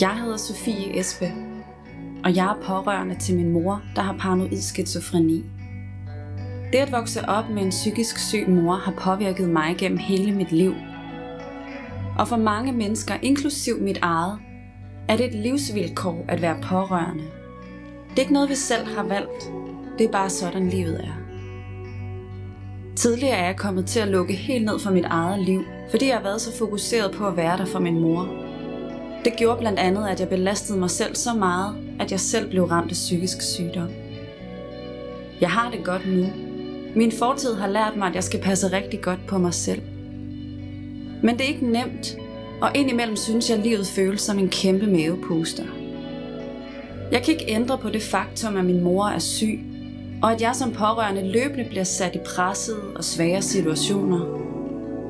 Jeg hedder Sofie Espe, og jeg er pårørende til min mor, der har paranoid skizofreni. Det at vokse op med en psykisk syg mor har påvirket mig gennem hele mit liv. Og for mange mennesker, inklusiv mit eget, er det et livsvilkår at være pårørende. Det er ikke noget, vi selv har valgt. Det er bare sådan, livet er. Tidligere er jeg kommet til at lukke helt ned for mit eget liv, fordi jeg har været så fokuseret på at være der for min mor. Det gjorde blandt andet, at jeg belastede mig selv så meget, at jeg selv blev ramt af psykisk sygdom. Jeg har det godt nu. Min fortid har lært mig, at jeg skal passe rigtig godt på mig selv. Men det er ikke nemt, og indimellem synes jeg, at livet føles som en kæmpe mavepuster. Jeg kan ikke ændre på det faktum, at min mor er syg, og at jeg som pårørende løbende bliver sat i pressede og svære situationer.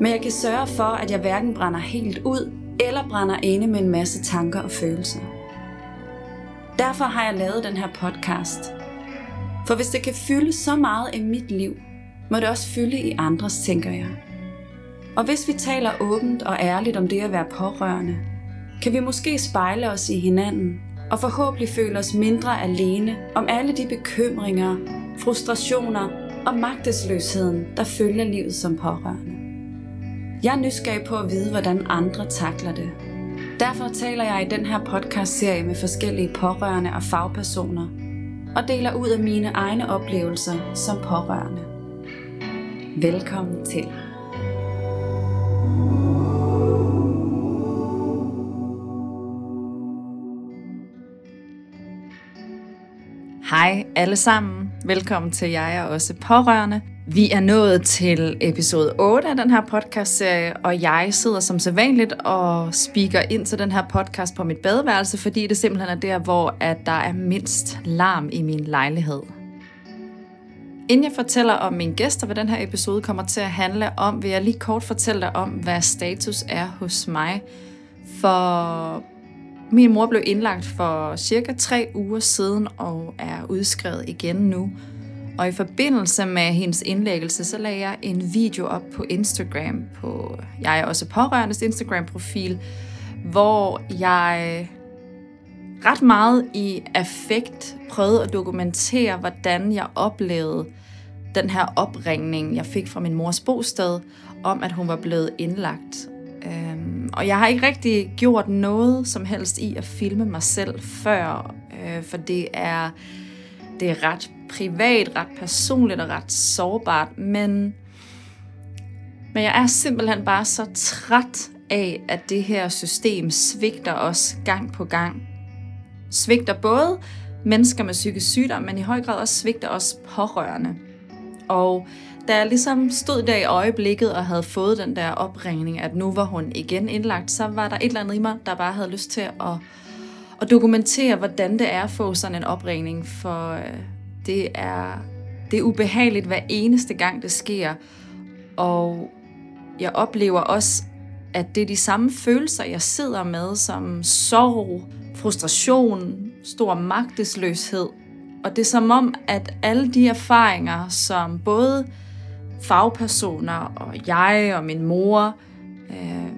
Men jeg kan sørge for, at jeg hverken brænder helt ud, eller brænder inde med en masse tanker og følelser. Derfor har jeg lavet den her podcast. For hvis det kan fylde så meget i mit liv, må det også fylde i andres, tænker jeg. Og hvis vi taler åbent og ærligt om det at være pårørende, kan vi måske spejle os i hinanden og forhåbentlig føle os mindre alene om alle de bekymringer, frustrationer og magtesløsheden, der følger livet som pårørende. Jeg er nysgerrig på at vide, hvordan andre takler det. Derfor taler jeg i den her podcast-serie med forskellige pårørende og fagpersoner, og deler ud af mine egne oplevelser som pårørende. Velkommen til. Hej alle sammen. Velkommen til Jeg er også pårørende. Vi er nået til episode 8 af den her podcast-serie, og jeg sidder som sædvanligt og speaker ind til den her podcast på mit badeværelse, fordi det simpelthen er der, hvor at der er mindst larm i min lejlighed. Inden jeg fortæller om mine gæster, hvad den her episode kommer til at handle om, vil jeg lige kort fortælle dig om, hvad status er hos mig. For min mor blev indlagt for cirka tre uger siden og er udskrevet igen nu. Og i forbindelse med hendes indlæggelse, så lagde jeg en video op på Instagram, på jeg er også pårørendes Instagram-profil, hvor jeg ret meget i affekt prøvede at dokumentere, hvordan jeg oplevede den her opringning, jeg fik fra min mors bosted, om at hun var blevet indlagt. Øhm, og jeg har ikke rigtig gjort noget som helst i at filme mig selv før, øh, for det er, det er ret privat, ret personligt og ret sårbart, men, men jeg er simpelthen bare så træt af, at det her system svigter os gang på gang. Svigter både mennesker med psykisk sygdom, men i høj grad også svigter os pårørende. Og da jeg ligesom stod der i øjeblikket og havde fået den der opringning, at nu var hun igen indlagt, så var der et eller andet i mig, der bare havde lyst til at, at dokumentere, hvordan det er at få sådan en opringning, for øh, det er, det er ubehageligt hver eneste gang, det sker. Og jeg oplever også, at det er de samme følelser, jeg sidder med, som sorg, frustration, stor magtesløshed. Og det er som om, at alle de erfaringer, som både fagpersoner og jeg og min mor øh,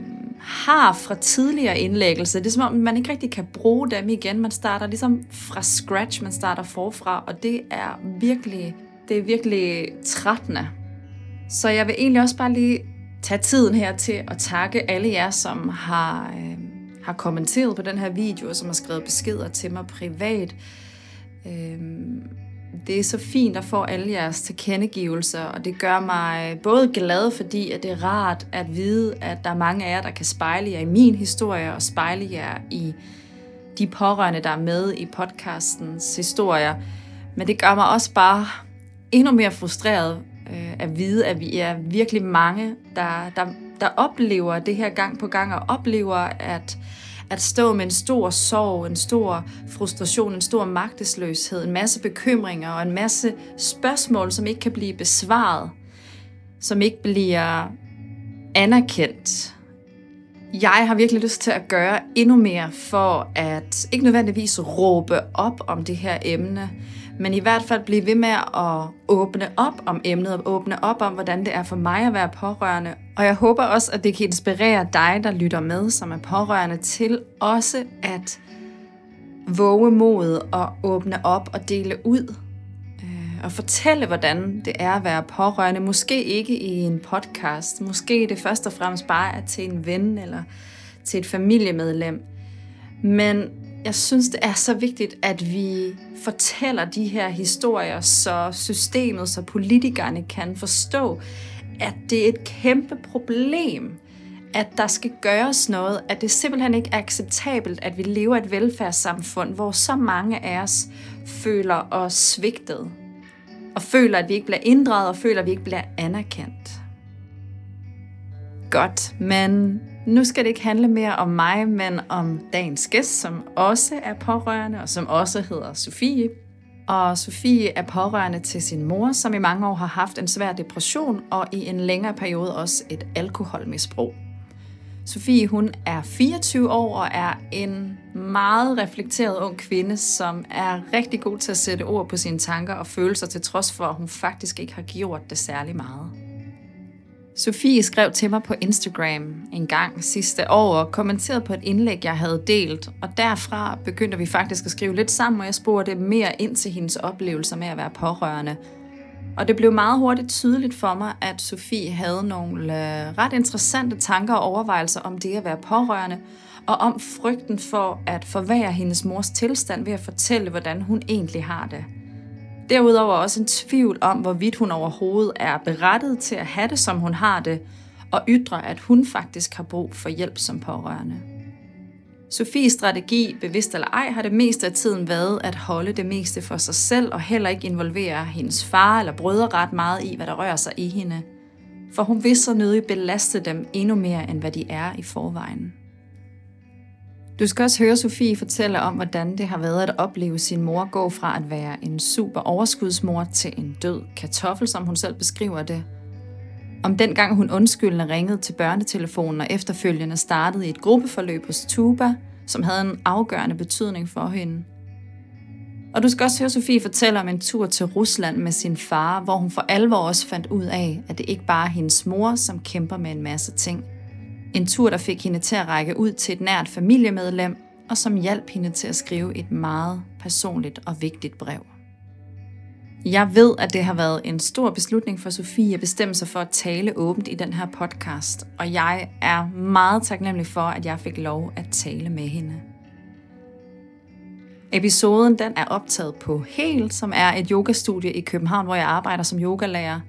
har fra tidligere indlæggelse. Det er som om, man ikke rigtig kan bruge dem igen. Man starter ligesom fra scratch, man starter forfra, og det er virkelig, det er virkelig trættende. Så jeg vil egentlig også bare lige tage tiden her til at takke alle jer, som har, øh, har kommenteret på den her video, og som har skrevet beskeder til mig privat. Øh, det er så fint at få alle jeres tilkendegivelser, og det gør mig både glad, fordi at det er rart at vide, at der er mange af jer, der kan spejle jer i min historie, og spejle jer i de pårørende, der er med i podcastens historier. Men det gør mig også bare endnu mere frustreret øh, at vide, at vi er virkelig mange, der, der, der oplever det her gang på gang, og oplever, at at stå med en stor sorg, en stor frustration, en stor magtesløshed, en masse bekymringer og en masse spørgsmål, som ikke kan blive besvaret, som ikke bliver anerkendt. Jeg har virkelig lyst til at gøre endnu mere for at ikke nødvendigvis råbe op om det her emne, men i hvert fald blive ved med at åbne op om emnet, og åbne op om, hvordan det er for mig at være pårørende. Og jeg håber også, at det kan inspirere dig, der lytter med, som er pårørende, til også at våge mod og åbne op og dele ud øh, og fortælle, hvordan det er at være pårørende. Måske ikke i en podcast, måske det først og fremmest bare er til en ven eller til et familiemedlem. Men jeg synes, det er så vigtigt, at vi fortæller de her historier, så systemet, så politikerne kan forstå, at det er et kæmpe problem, at der skal gøres noget, at det simpelthen ikke er acceptabelt, at vi lever et velfærdssamfund, hvor så mange af os føler os svigtet, og føler, at vi ikke bliver inddraget, og føler, at vi ikke bliver anerkendt. Godt, men nu skal det ikke handle mere om mig, men om dagens gæst, som også er pårørende, og som også hedder Sofie. Og Sofie er pårørende til sin mor, som i mange år har haft en svær depression, og i en længere periode også et alkoholmisbrug. Sofie hun er 24 år og er en meget reflekteret ung kvinde, som er rigtig god til at sætte ord på sine tanker og følelser, til trods for, at hun faktisk ikke har gjort det særlig meget. Sofie skrev til mig på Instagram en gang sidste år og kommenterede på et indlæg, jeg havde delt. Og derfra begyndte vi faktisk at skrive lidt sammen, og jeg spurgte mere ind til hendes oplevelser med at være pårørende. Og det blev meget hurtigt tydeligt for mig, at Sofie havde nogle øh, ret interessante tanker og overvejelser om det at være pårørende, og om frygten for at forvære hendes mors tilstand ved at fortælle, hvordan hun egentlig har det. Derudover også en tvivl om, hvorvidt hun overhovedet er berettet til at have det, som hun har det, og ytre, at hun faktisk har brug for hjælp som pårørende. Sofies strategi, bevidst eller ej, har det meste af tiden været at holde det meste for sig selv og heller ikke involvere hendes far eller brødre ret meget i, hvad der rører sig i hende. For hun vil så nødig belaste dem endnu mere, end hvad de er i forvejen. Du skal også høre Sofie fortælle om, hvordan det har været at opleve sin mor gå fra at være en super overskudsmor til en død kartoffel, som hun selv beskriver det. Om dengang hun undskyldende ringede til børnetelefonen og efterfølgende startede i et gruppeforløb hos Tuba, som havde en afgørende betydning for hende. Og du skal også høre Sofie fortælle om en tur til Rusland med sin far, hvor hun for alvor også fandt ud af, at det ikke bare er hendes mor, som kæmper med en masse ting – en tur, der fik hende til at række ud til et nært familiemedlem, og som hjalp hende til at skrive et meget personligt og vigtigt brev. Jeg ved, at det har været en stor beslutning for Sofie at bestemme sig for at tale åbent i den her podcast, og jeg er meget taknemmelig for, at jeg fik lov at tale med hende. Episoden den er optaget på HEL, som er et yogastudie i København, hvor jeg arbejder som yogalærer,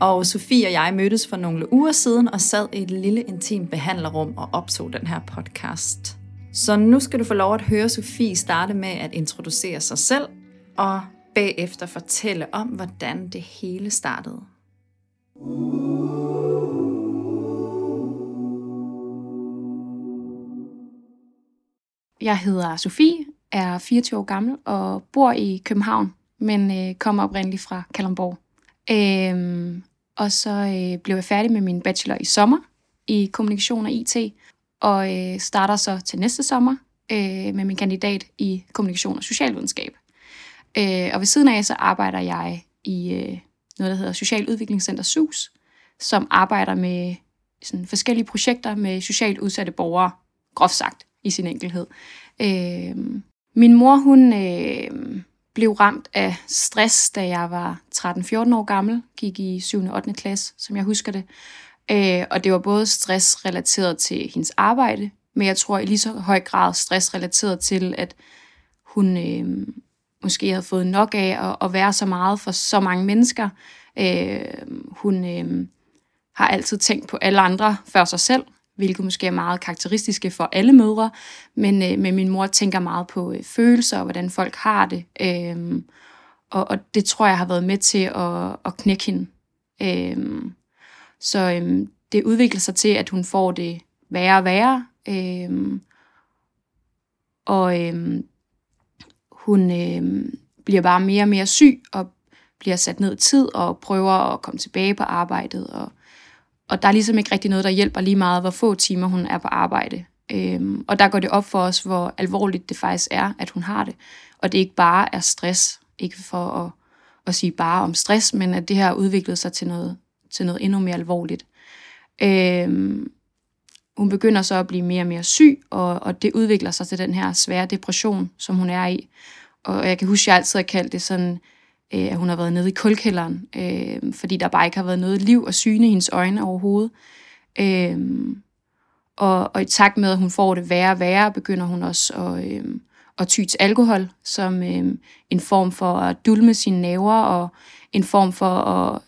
og Sofie og jeg mødtes for nogle uger siden og sad i et lille intimt behandlerrum og optog den her podcast. Så nu skal du få lov at høre Sofie starte med at introducere sig selv og bagefter fortælle om, hvordan det hele startede. Jeg hedder Sofie, er 24 år gammel og bor i København, men øh, kommer oprindeligt fra Kalundborg. Øhm, og så øh, blev jeg færdig med min bachelor i sommer i kommunikation og IT, og øh, starter så til næste sommer øh, med min kandidat i kommunikation og socialvidenskab. Øh, og ved siden af så arbejder jeg i øh, noget, der hedder Social Udviklingscenter SUS, som arbejder med sådan forskellige projekter med socialt udsatte borgere, groft sagt i sin enkelhed. Øh, min mor, hun øh, blev ramt af stress, da jeg var 13-14 år gammel, gik i 7. og 8. klasse, som jeg husker det. Øh, og det var både stress relateret til hendes arbejde, men jeg tror i lige så høj grad stress relateret til, at hun øh, måske havde fået nok af at, at være så meget for så mange mennesker. Øh, hun øh, har altid tænkt på alle andre før sig selv, hvilket måske er meget karakteristiske for alle mødre, men, øh, men min mor tænker meget på øh, følelser og hvordan folk har det, øh, og, og det tror jeg har været med til at, at knække hende. Øh, så øh, det udvikler sig til, at hun får det værre og værre, øh, og øh, hun øh, bliver bare mere og mere syg, og bliver sat ned i tid, og prøver at komme tilbage på arbejdet, og og der er ligesom ikke rigtig noget, der hjælper lige meget, hvor få timer hun er på arbejde. Øhm, og der går det op for os, hvor alvorligt det faktisk er, at hun har det. og det ikke bare er stress, ikke for at, at sige bare om stress, men at det her har udviklet sig til noget, til noget endnu mere alvorligt. Øhm, hun begynder så at blive mere og mere syg, og, og det udvikler sig til den her svære depression, som hun er i. Og jeg kan huske, at jeg altid har kaldt det sådan, øh, at hun har været nede i kulkælderen, øh, fordi der bare ikke har været noget liv og syne i hendes øjne overhovedet. Øh, og, og i takt med, at hun får det værre og værre, begynder hun også at, øh, at ty til alkohol som øh, en form for at dulme sine naver og en form for at,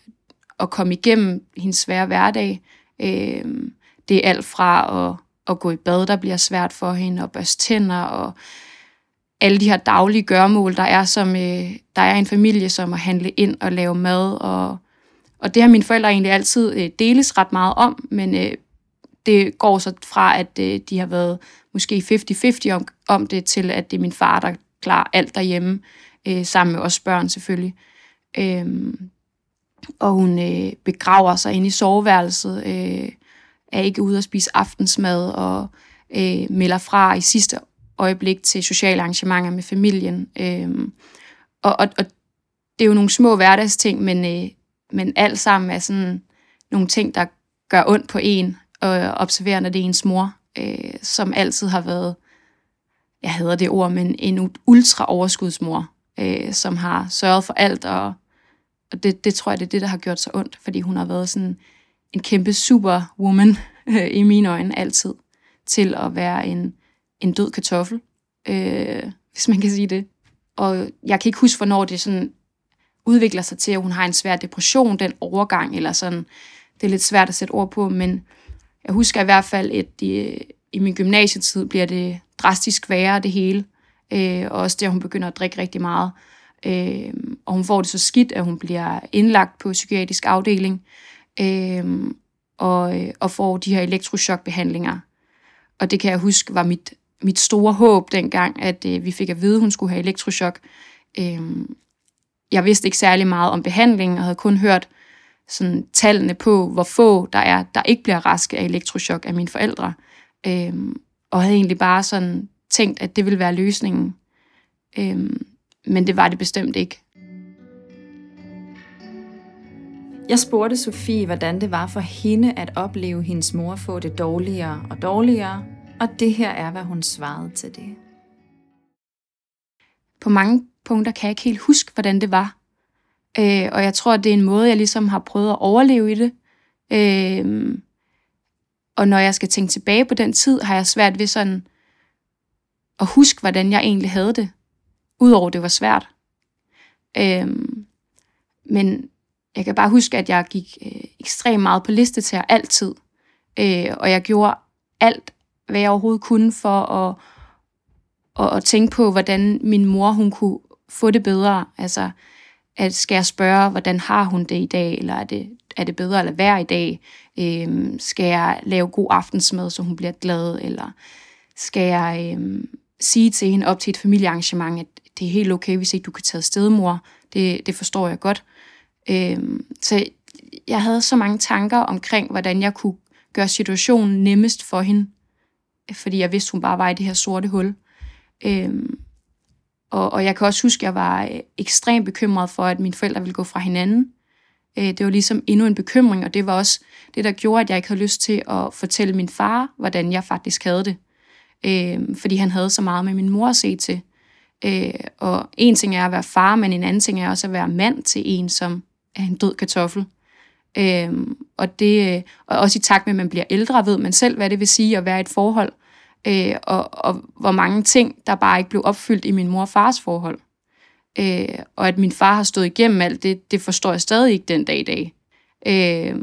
at komme igennem hendes svære hverdag. Øh, det er alt fra at, at gå i bad, der bliver svært for hende, og børste tænder, og alle de her daglige gørmål, der er som øh, der er en familie, som at handle ind og lave mad, og, og det har mine forældre egentlig altid øh, deles ret meget om, men øh, det går så fra, at øh, de har været måske 50-50 om, om det, til at det er min far, der klarer alt derhjemme, øh, sammen med os børn selvfølgelig. Øhm, og hun øh, begraver sig ind i soveværelset, øh, er ikke ude at spise aftensmad, og øh, melder fra i sidste øjeblik til sociale arrangementer med familien. Øh, og, og, og det er jo nogle små hverdagsting, men, øh, men alt sammen er sådan nogle ting, der gør ondt på en, og observerer, når det er ens mor, øh, som altid har været, jeg hedder det ord, men en ultra overskudsmor, øh, som har sørget for alt, og, og det, det tror jeg, det er det, der har gjort så ondt, fordi hun har været sådan en kæmpe superwoman øh, i mine øjne altid, til at være en, en død kartoffel, øh, hvis man kan sige det. Og jeg kan ikke huske, hvornår det sådan udvikler sig til, at hun har en svær depression, den overgang, eller sådan, det er lidt svært at sætte ord på, men jeg husker i hvert fald, at i, i min gymnasietid bliver det drastisk værre, det hele. Øh, og også der, hun begynder at drikke rigtig meget. Øh, og hun får det så skidt, at hun bliver indlagt på psykiatrisk afdeling øh, og, og får de her elektrochokbehandlinger. Og det kan jeg huske var mit, mit store håb dengang, at øh, vi fik at vide, at hun skulle have elektroschok. Øh, jeg vidste ikke særlig meget om behandlingen, og havde kun hørt sådan, tallene på, hvor få der er, der ikke bliver raske af elektroschok af mine forældre. Øh, og havde egentlig bare sådan tænkt, at det ville være løsningen. Øh, men det var det bestemt ikke. Jeg spurgte Sofie, hvordan det var for hende at opleve hendes mor få det dårligere og dårligere, og det her er, hvad hun svarede til det. På mange punkter kan jeg ikke helt huske, hvordan det var. Øh, og jeg tror, at det er en måde, jeg ligesom har prøvet at overleve i det. Øh, og når jeg skal tænke tilbage på den tid, har jeg svært ved sådan at huske, hvordan jeg egentlig havde det. Udover det var svært. Øh, men jeg kan bare huske, at jeg gik øh, ekstremt meget på liste til altid. Øh, og jeg gjorde alt, hvad jeg overhovedet kunne for at, at, at tænke på, hvordan min mor hun kunne få det bedre. Altså, at skal jeg spørge, hvordan har hun det i dag, eller er det, er det bedre at lade være i dag? Øhm, skal jeg lave god aftensmad, så hun bliver glad, eller skal jeg øhm, sige til hende op til et familiearrangement, at det er helt okay, hvis ikke du kan tage sted, mor. Det, det forstår jeg godt. Øhm, så jeg havde så mange tanker omkring, hvordan jeg kunne gøre situationen nemmest for hende, fordi jeg vidste, hun bare var i det her sorte hul. Øhm, og, og jeg kan også huske, at jeg var øh, ekstremt bekymret for, at mine forældre ville gå fra hinanden. Øh, det var ligesom endnu en bekymring, og det var også det, der gjorde, at jeg ikke havde lyst til at fortælle min far, hvordan jeg faktisk havde det. Øh, fordi han havde så meget med min mor at se til. Øh, og en ting er at være far, men en anden ting er også at være mand til en, som er en død kartoffel. Øhm, og, det, øh, og også i takt med, at man bliver ældre, ved man selv, hvad det vil sige at være i et forhold, øh, og, og hvor mange ting, der bare ikke blev opfyldt i min mor og fars forhold. Øh, og at min far har stået igennem alt det, det forstår jeg stadig ikke den dag i dag. Øh,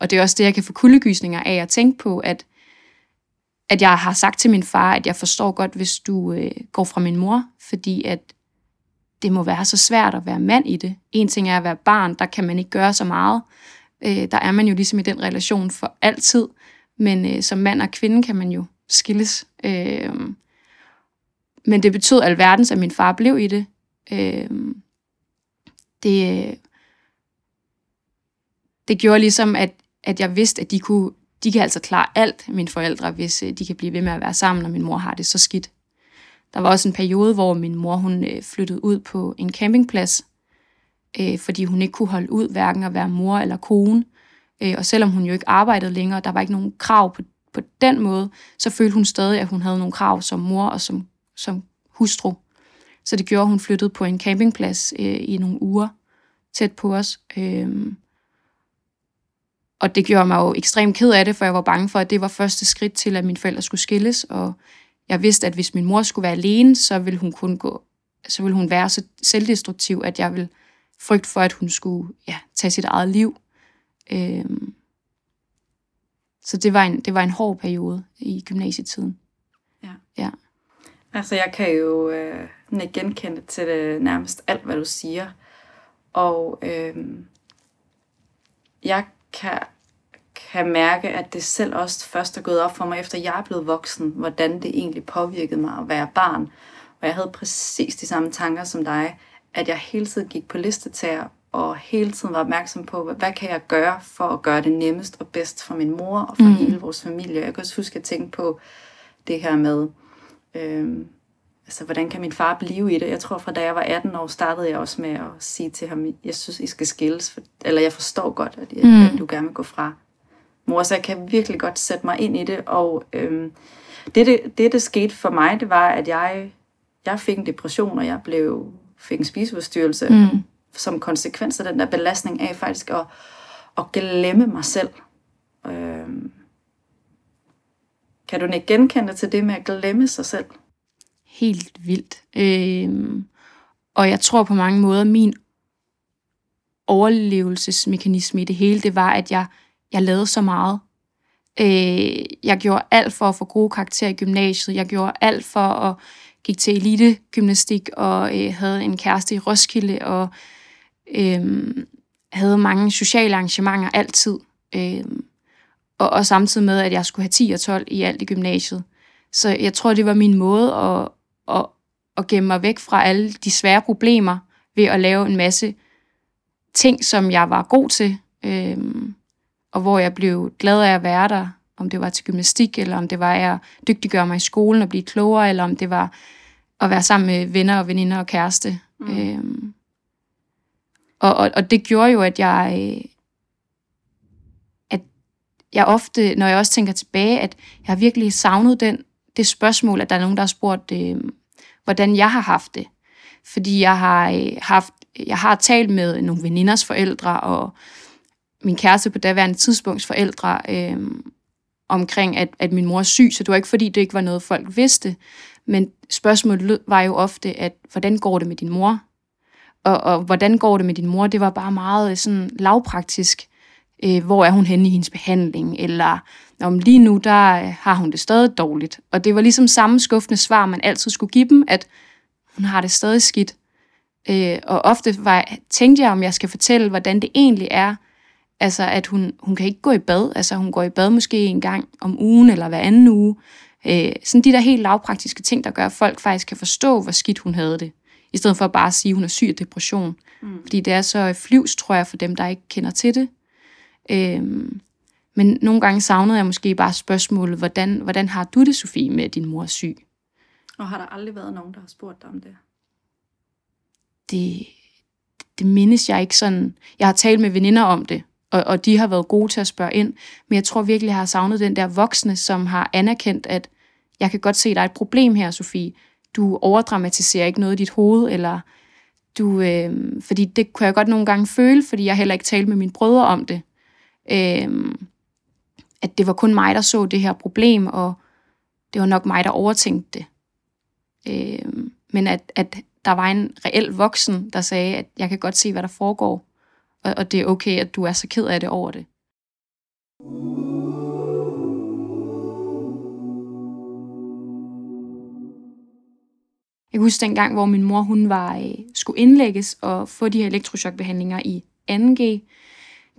og det er også det, jeg kan få kuldegysninger af at tænke på, at, at jeg har sagt til min far, at jeg forstår godt, hvis du øh, går fra min mor, fordi at det må være så svært at være mand i det. En ting er at være barn, der kan man ikke gøre så meget. Øh, der er man jo ligesom i den relation for altid, men øh, som mand og kvinde kan man jo skilles. Øh, men det betød alverdens, at min far blev i det. Øh, det, øh, det gjorde ligesom, at, at jeg vidste, at de, kunne, de kan altså klare alt, mine forældre, hvis øh, de kan blive ved med at være sammen, og min mor har det så skidt. Der var også en periode, hvor min mor hun øh, flyttede ud på en campingplads, øh, fordi hun ikke kunne holde ud hverken at være mor eller kone. Øh, og selvom hun jo ikke arbejdede længere, der var ikke nogen krav på, på den måde, så følte hun stadig, at hun havde nogle krav som mor og som, som hustru. Så det gjorde, at hun flyttede på en campingplads øh, i nogle uger tæt på os. Øh, og det gjorde mig jo ekstremt ked af det, for jeg var bange for, at det var første skridt til, at mine forældre skulle skilles, og jeg vidste, at hvis min mor skulle være alene, så ville hun kun gå, så ville hun være så selvdestruktiv, at jeg ville frygte for, at hun skulle ja, tage sit eget liv. Øhm, så det var, en, det var en hård periode i gymnasietiden. Ja. ja. Altså, jeg kan jo øh, genkende til det nærmest alt, hvad du siger. Og øh, jeg kan, kan mærke, at det selv også først er gået op for mig, efter jeg er blevet voksen, hvordan det egentlig påvirkede mig at være barn. Og jeg havde præcis de samme tanker som dig, at jeg hele tiden gik på listetager, og hele tiden var opmærksom på, hvad, hvad kan jeg gøre for at gøre det nemmest og bedst for min mor og for mm. hele vores familie. Jeg kan også huske at tænke på det her med, øh, altså, hvordan kan min far blive i det? Jeg tror, fra da jeg var 18 år, startede jeg også med at sige til ham, jeg synes, I skal skilles, for, eller jeg forstår godt, at, jeg, mm. at du gerne vil gå fra mor, så jeg kan virkelig godt sætte mig ind i det, og øhm, det, det, det, det skete for mig, det var, at jeg, jeg fik en depression, og jeg blev, fik en spiseforstyrrelse, mm. som konsekvens af den der belastning af faktisk at, at glemme mig selv. Øhm, kan du ikke genkende til det med at glemme sig selv? helt vildt. Øh, og jeg tror på mange måder, min overlevelsesmekanisme i det hele, det var, at jeg, jeg lavede så meget. Øh, jeg gjorde alt for at få gode karakterer i gymnasiet. Jeg gjorde alt for at gik til elitegymnastik og øh, havde en kæreste i Roskilde og øh, havde mange sociale arrangementer altid. Øh, og, og samtidig med, at jeg skulle have 10 og 12 i alt i gymnasiet. Så jeg tror, det var min måde at, at, at gemme mig væk fra alle de svære problemer ved at lave en masse ting, som jeg var god til, øh, og hvor jeg blev glad af at være der, om det var til gymnastik, eller om det var at dygtiggøre mig i skolen og blive klogere, eller om det var at være sammen med venner og veninder og kæreste. Mm. Øhm, og, og, og det gjorde jo, at jeg, at jeg ofte, når jeg også tænker tilbage, at jeg har virkelig savnet den det spørgsmål, at der er nogen, der har spurgt, øh, hvordan jeg har haft det. Fordi jeg har øh, haft, jeg har talt med nogle veninders forældre og min kæreste på daværende tidspunkts forældre øh, omkring, at, at min mor er syg, så det var ikke fordi, det ikke var noget, folk vidste. Men spørgsmålet var jo ofte, at hvordan går det med din mor? Og, og hvordan går det med din mor? Det var bare meget sådan lavpraktisk. Øh, hvor er hun henne i hendes behandling? Eller om lige nu, der øh, har hun det stadig dårligt. Og det var ligesom samme skuffende svar, man altid skulle give dem, at hun har det stadig skidt. Øh, og ofte var, tænkte jeg, om jeg skal fortælle, hvordan det egentlig er, altså at hun, hun kan ikke gå i bad, altså hun går i bad måske en gang om ugen eller hver anden uge. Øh, sådan de der helt lavpraktiske ting, der gør, at folk faktisk kan forstå, hvor skidt hun havde det. I stedet for bare at sige, at hun er syg af depression. Mm. Fordi det er så flyvs, tror jeg, for dem, der ikke kender til det. Øh, men nogle gange savnede jeg måske bare spørgsmålet, hvordan, hvordan har du det, Sofie, med din mor syg? Og har der aldrig været nogen, der har spurgt dig om det? Det, det mindes jeg ikke sådan. Jeg har talt med veninder om det, og, og de har været gode til at spørge ind. Men jeg tror virkelig, jeg har savnet den der voksne, som har anerkendt, at jeg kan godt se, at der er et problem her, Sofie. Du overdramatiserer ikke noget i dit hoved, eller du, øh, fordi det kunne jeg godt nogle gange føle, fordi jeg heller ikke talte med mine brødre om det. Øh, at det var kun mig, der så det her problem, og det var nok mig, der overtænkte det. Øh, men at, at der var en reel voksen, der sagde, at jeg kan godt se, hvad der foregår, og, og det er okay, at du er så ked af det over det. Jeg kan huske dengang, hvor min mor hun var, øh, skulle indlægges og få de her elektrochokbehandlinger i 2G,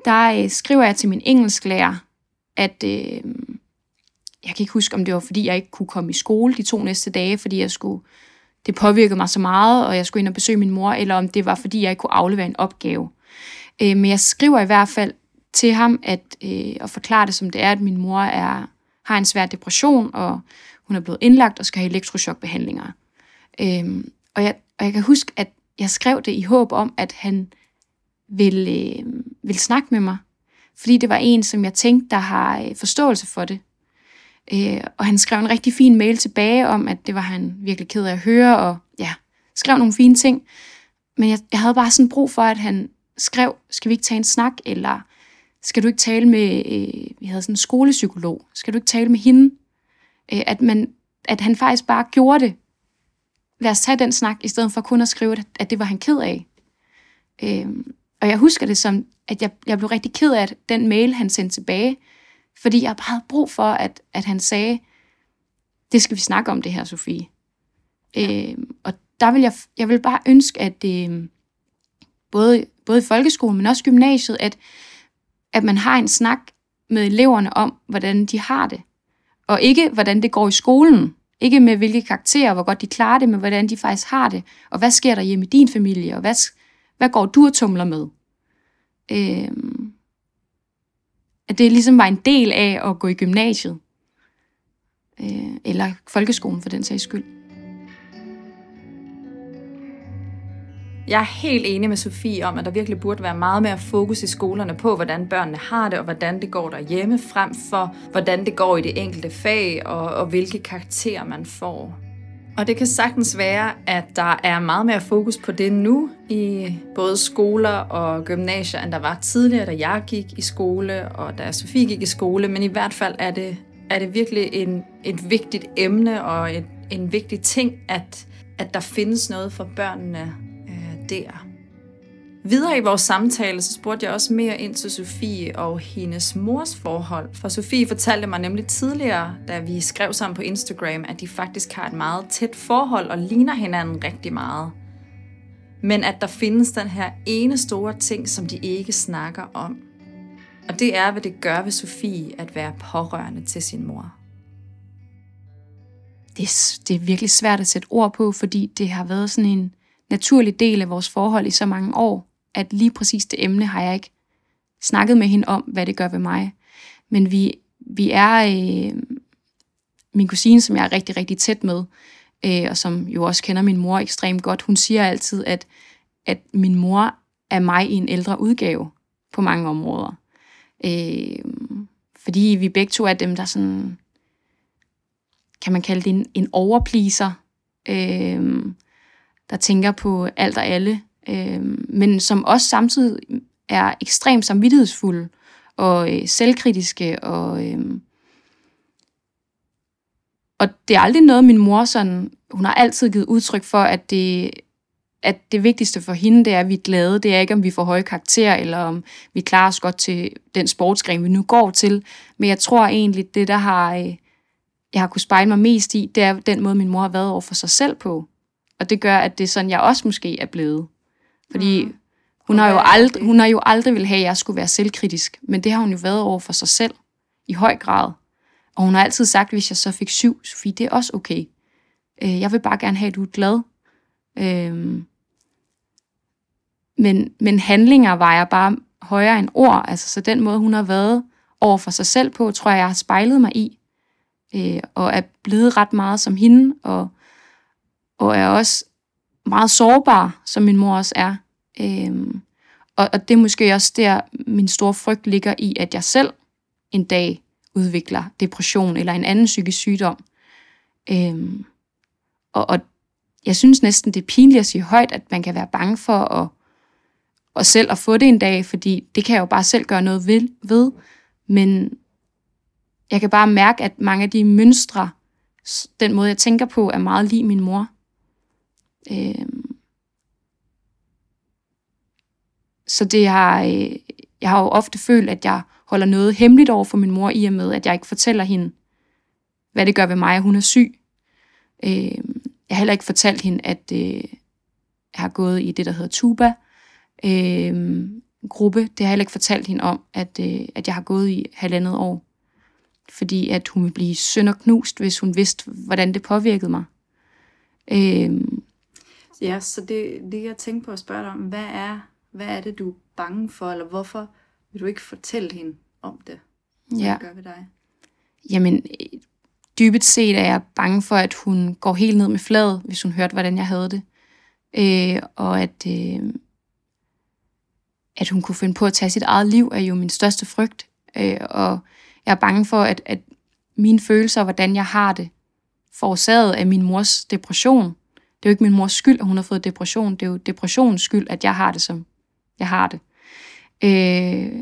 der øh, skriver jeg til min engelsklærer, at øh, jeg kan ikke huske, om det var, fordi jeg ikke kunne komme i skole de to næste dage, fordi jeg skulle, det påvirkede mig så meget, og jeg skulle ind og besøge min mor, eller om det var, fordi jeg ikke kunne aflevere en opgave. Øh, men jeg skriver i hvert fald til ham at, øh, og forklare det, som det er, at min mor er, har en svær depression, og hun er blevet indlagt og skal have elektrochokbehandlinger. Øhm, og, jeg, og jeg kan huske, at jeg skrev det i håb om, at han ville, øh, ville snakke med mig. Fordi det var en, som jeg tænkte, der har øh, forståelse for det. Øh, og han skrev en rigtig fin mail tilbage om, at det var han virkelig ked af at høre, og ja, skrev nogle fine ting. Men jeg, jeg havde bare sådan brug for, at han skrev, skal vi ikke tage en snak, eller skal du ikke tale med, øh, vi havde sådan en skolepsykolog, skal du ikke tale med hende? Øh, at, man, at han faktisk bare gjorde det. Lad os tage den snak, i stedet for kun at skrive, at det var han ked af. Øh, og jeg husker det som, at jeg, jeg blev rigtig ked af den mail, han sendte tilbage, fordi jeg bare havde brug for, at, at han sagde, det skal vi snakke om det her, Sofie. Ja. Øh, og der vil jeg, jeg vil bare ønske, at øh, både, både i folkeskolen, men også gymnasiet, at, at man har en snak med eleverne om, hvordan de har det. Og ikke, hvordan det går i skolen. Ikke med hvilke karakterer, hvor godt de klarer det, men hvordan de faktisk har det. Og hvad sker der hjemme i din familie, og hvad, hvad går du og tumler med? Øhm, at det ligesom var en del af at gå i gymnasiet. Øh, eller folkeskolen for den sags skyld. Jeg er helt enig med Sofie om, at der virkelig burde være meget mere fokus i skolerne på, hvordan børnene har det, og hvordan det går derhjemme, frem for hvordan det går i det enkelte fag, og, og hvilke karakterer man får. Og det kan sagtens være, at der er meget mere fokus på det nu i både skoler og gymnasier, end der var tidligere, da jeg gik i skole, og da Sofie gik i skole. Men i hvert fald er det, er det virkelig en, et vigtigt emne og et, en vigtig ting, at, at der findes noget for børnene der. Videre i vores samtale, så spurgte jeg også mere ind til Sofie og hendes mors forhold. For Sofie fortalte mig nemlig tidligere, da vi skrev sammen på Instagram, at de faktisk har et meget tæt forhold og ligner hinanden rigtig meget. Men at der findes den her ene store ting, som de ikke snakker om. Og det er, hvad det gør ved Sofie at være pårørende til sin mor. Det er, det er virkelig svært at sætte ord på, fordi det har været sådan en naturlig del af vores forhold i så mange år at lige præcis det emne har jeg ikke snakket med hende om, hvad det gør ved mig. Men vi, vi er, øh, min kusine, som jeg er rigtig, rigtig tæt med, øh, og som jo også kender min mor ekstremt godt, hun siger altid, at, at min mor er mig i en ældre udgave på mange områder. Øh, fordi vi begge to er dem, der sådan, kan man kalde det en, en overpleaser, øh, der tænker på alt og alle, øh, men som også samtidig er ekstremt samvittighedsfulde og øh, selvkritiske. Og, øh, og det er aldrig noget, min mor sådan, hun har altid givet udtryk for, at det, at det vigtigste for hende, det er, at vi er glade. Det er ikke, om vi får høje karakterer, eller om vi klarer os godt til den sportsgren, vi nu går til. Men jeg tror egentlig, det der har, øh, jeg har kunne spejle mig mest i, det er den måde, min mor har været over for sig selv på. Og det gør, at det er sådan, jeg også måske er blevet. Fordi mm. hun, har jo aldrig, hun har jo aldrig vil have, at jeg skulle være selvkritisk. Men det har hun jo været over for sig selv. I høj grad. Og hun har altid sagt, hvis jeg så fik syv, Sofie, det er også okay. Øh, jeg vil bare gerne have, at du er glad. Øh, men, men handlinger vejer bare højere end ord. Altså, så den måde, hun har været over for sig selv på, tror jeg, jeg har spejlet mig i. Øh, og er blevet ret meget som hende, og, og er også meget sårbar, som min mor også er. Øhm, og, og det er måske også der, min store frygt ligger i, at jeg selv en dag udvikler depression eller en anden psykisk sygdom. Øhm, og, og jeg synes næsten, det er pinligt at sige højt, at man kan være bange for at, at selv at få det en dag, fordi det kan jeg jo bare selv gøre noget ved. ved. Men jeg kan bare mærke, at mange af de mønstre, den måde jeg tænker på, er meget lige min mor. Øh, så det har, øh, jeg har jo ofte følt, at jeg holder noget hemmeligt over for min mor, i og med, at jeg ikke fortæller hende, hvad det gør ved mig, at hun er syg. Øh, jeg har heller ikke fortalt hende, at øh, jeg har gået i det, der hedder tuba, Øhm gruppe. Det har jeg heller ikke fortalt hende om, at, øh, at jeg har gået i halvandet år. Fordi at hun ville blive sønderknust, hvis hun vidste, hvordan det påvirkede mig. Øh, Ja, så det, det jeg tænkte på at spørge dig om, hvad er, hvad er det, du er bange for, eller hvorfor vil du ikke fortælle hende om det? Hvad ja. det gør ved dig? Jamen, dybest set er jeg bange for, at hun går helt ned med fladet, hvis hun hørte, hvordan jeg havde det. Øh, og at, øh, at hun kunne finde på at tage sit eget liv, er jo min største frygt. Øh, og jeg er bange for, at, at mine følelser hvordan jeg har det, forårsaget af min mors depression. Det er jo ikke min mors skyld, at hun har fået depression. Det er jo depressionens skyld, at jeg har det, som jeg har det. Øh,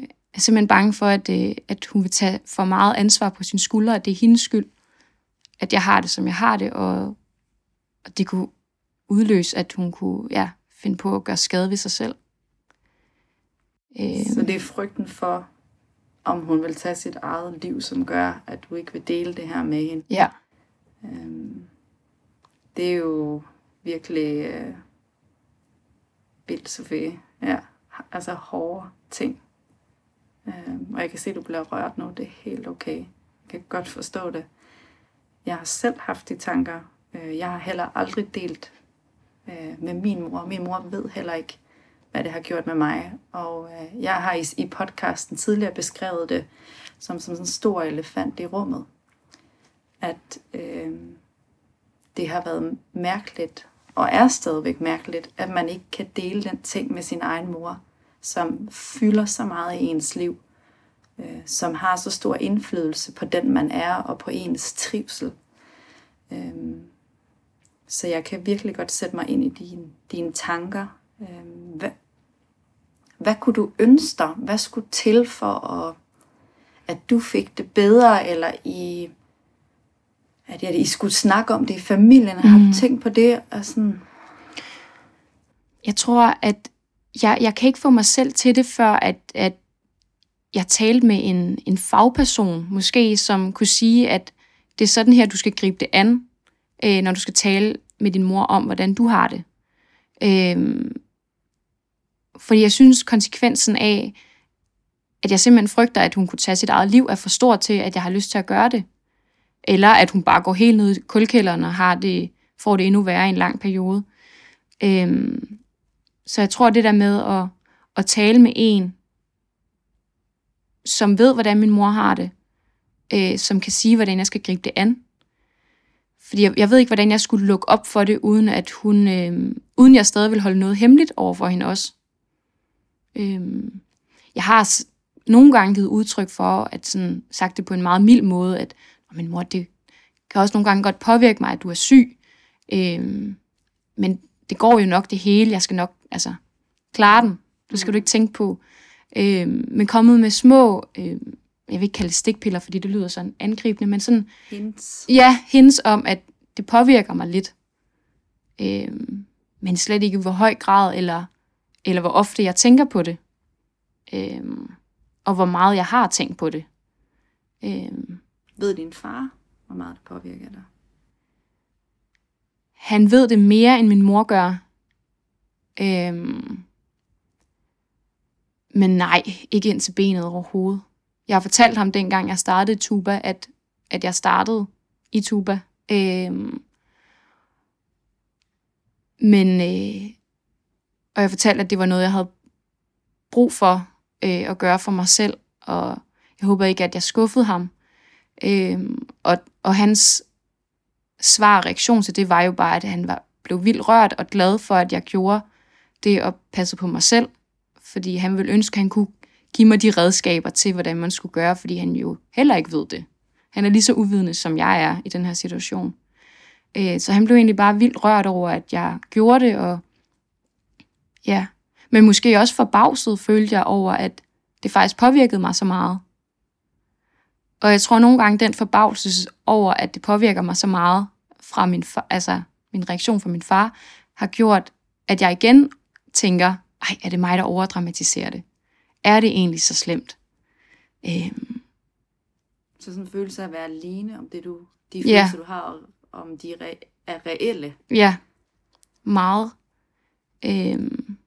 jeg er simpelthen bange for, at, øh, at hun vil tage for meget ansvar på sin skuldre, at det er hendes skyld, at jeg har det, som jeg har det, og, og det kunne udløse, at hun kunne ja, finde på at gøre skade ved sig selv. Øh, Så det er frygten for, om hun vil tage sit eget liv, som gør, at du ikke vil dele det her med hende. Ja. Øhm, det er jo virkelig øh, vildt, Sofie. Ja, altså hårde ting. Øh, og jeg kan se, at du bliver rørt nu. Det er helt okay. Jeg kan godt forstå det. Jeg har selv haft de tanker. Øh, jeg har heller aldrig delt øh, med min mor. Min mor ved heller ikke, hvad det har gjort med mig. Og øh, jeg har i, i podcasten tidligere beskrevet det som, som sådan en stor elefant i rummet. At øh, det har været mærkeligt, og er stadigvæk mærkeligt, at man ikke kan dele den ting med sin egen mor, som fylder så meget i ens liv, øh, som har så stor indflydelse på den, man er, og på ens trivsel. Øh, så jeg kan virkelig godt sætte mig ind i dine, dine tanker. Øh, hvad, hvad kunne du ønske dig? Hvad skulle til for, at, at du fik det bedre, eller i, at, at I skulle snakke om det i familien? Mm. Har du mm. tænkt på det? Og sådan? Jeg tror, at jeg, jeg kan ikke få mig selv til det, før at, at jeg talte med en, en fagperson, måske, som kunne sige, at det er sådan her, du skal gribe det an, øh, når du skal tale med din mor om, hvordan du har det. Øh, fordi jeg synes, konsekvensen af, at jeg simpelthen frygter, at hun kunne tage sit eget liv, er for stor til, at jeg har lyst til at gøre det. Eller at hun bare går helt ned i kulkælderen og har det, får det endnu værre i en lang periode. Øhm, så jeg tror, det der med at, at tale med en, som ved, hvordan min mor har det, øh, som kan sige, hvordan jeg skal gribe det an. Fordi jeg, jeg ved ikke, hvordan jeg skulle lukke op for det, uden at hun, øh, uden jeg stadig vil holde noget hemmeligt over for hende også. Øh, jeg har nogle gange givet udtryk for, at sådan, sagt det på en meget mild måde, at min mor, det kan også nogle gange godt påvirke mig, at du er syg. Øhm, men det går jo nok det hele. Jeg skal nok altså, klare den. Det skal du ikke tænke på. Øhm, men kommet med små, øhm, jeg vil ikke kalde det stikpiller, fordi det lyder sådan angribende, men sådan... Hints. Ja, hints om, at det påvirker mig lidt. Øhm, men slet ikke hvor høj grad, eller eller hvor ofte jeg tænker på det, øhm, og hvor meget jeg har tænkt på det. Øhm, ved din far, hvor meget det påvirker dig? Han ved det mere, end min mor gør. Øhm, men nej, ikke ind til benet overhovedet. Jeg har fortalt ham dengang, jeg startede i Tuba, at, at jeg startede i Tuba. Øhm, men, øh, og jeg fortalte, at det var noget, jeg havde brug for øh, at gøre for mig selv, og jeg håber ikke, at jeg skuffede ham. Øh, og, og hans svar og reaktion til det var jo bare, at han var, blev vildt rørt og glad for, at jeg gjorde det og passede på mig selv, fordi han ville ønske, at han kunne give mig de redskaber til, hvordan man skulle gøre, fordi han jo heller ikke ved det. Han er lige så uvidende, som jeg er i den her situation. Øh, så han blev egentlig bare vildt rørt over, at jeg gjorde det, og Ja, men måske også forbavset følte jeg over, at det faktisk påvirkede mig så meget. Og jeg tror nogle gange, den forbavselse over, at det påvirker mig så meget fra min, far, altså min reaktion fra min far, har gjort, at jeg igen tænker, ej, er det mig, der overdramatiserer det? Er det egentlig så slemt? Øhm. Så sådan en følelse af at være alene om det, du, de følelser, ja. du har, om de er reelle? Ja, meget. Øhm,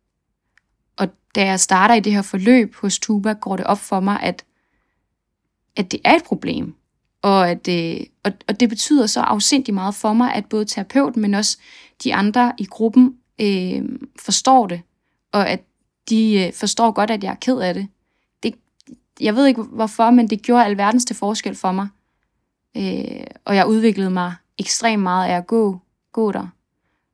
og da jeg starter i det her forløb hos Tuba, går det op for mig, at, at det er et problem. Og, at, øh, og, og det betyder så afsindig meget for mig, at både terapeuten, men også de andre i gruppen øh, forstår det. Og at de øh, forstår godt, at jeg er ked af det. det. Jeg ved ikke hvorfor, men det gjorde alverdens til forskel for mig. Øh, og jeg udviklede mig ekstremt meget af at gå, gå der,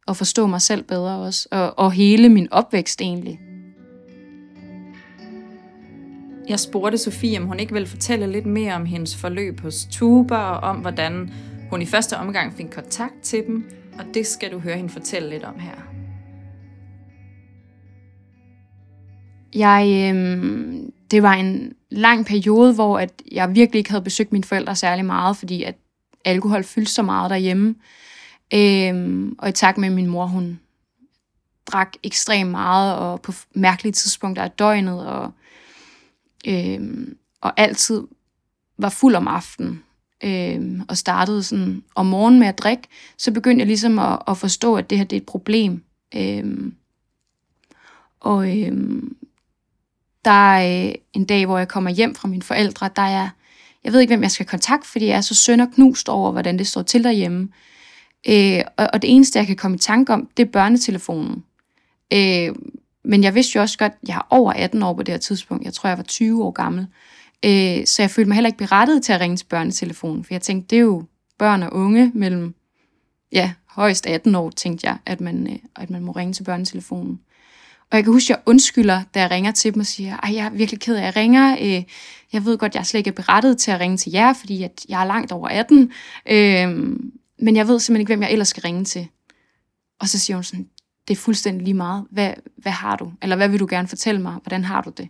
og forstå mig selv bedre også, og, og hele min opvækst egentlig. Jeg spurgte Sofie, om hun ikke ville fortælle lidt mere om hendes forløb hos Tuba, og om hvordan hun i første omgang fik kontakt til dem, og det skal du høre hende fortælle lidt om her. Jeg, øh, det var en lang periode, hvor at jeg virkelig ikke havde besøgt mine forældre særlig meget, fordi at alkohol fyldte så meget derhjemme. Øh, og i takt med, min mor hun drak ekstremt meget, og på mærkelige tidspunkter af døgnet, og, øh, og altid var fuld om aftenen, øh, og startede sådan om morgenen med at drikke, så begyndte jeg ligesom at, at forstå, at det her det er et problem. Øh, og øh, der er øh, en dag, hvor jeg kommer hjem fra mine forældre, der er, jeg ved ikke, hvem jeg skal kontakte, fordi jeg er så sønder knust over, hvordan det står til derhjemme. Øh, og, og det eneste, jeg kan komme i tanke om, det er børnetelefonen. Øh, men jeg vidste jo også godt, at jeg er over 18 år på det her tidspunkt. Jeg tror, jeg var 20 år gammel. Øh, så jeg følte mig heller ikke berettiget til at ringe til børnetelefonen, for jeg tænkte, det er jo børn og unge mellem, ja, højst 18 år, tænkte jeg, at man, øh, at man må ringe til børnetelefonen. Og jeg kan huske, at jeg undskylder, da jeg ringer til dem og siger, at jeg er virkelig ked af, at jeg ringer. Øh, jeg ved godt, at jeg slet ikke er berettet til at ringe til jer, fordi at jeg er langt over 18. Øh, men jeg ved simpelthen ikke, hvem jeg ellers skal ringe til. Og så siger hun sådan, det er fuldstændig lige meget. Hvad, hvad har du? Eller hvad vil du gerne fortælle mig? Hvordan har du det?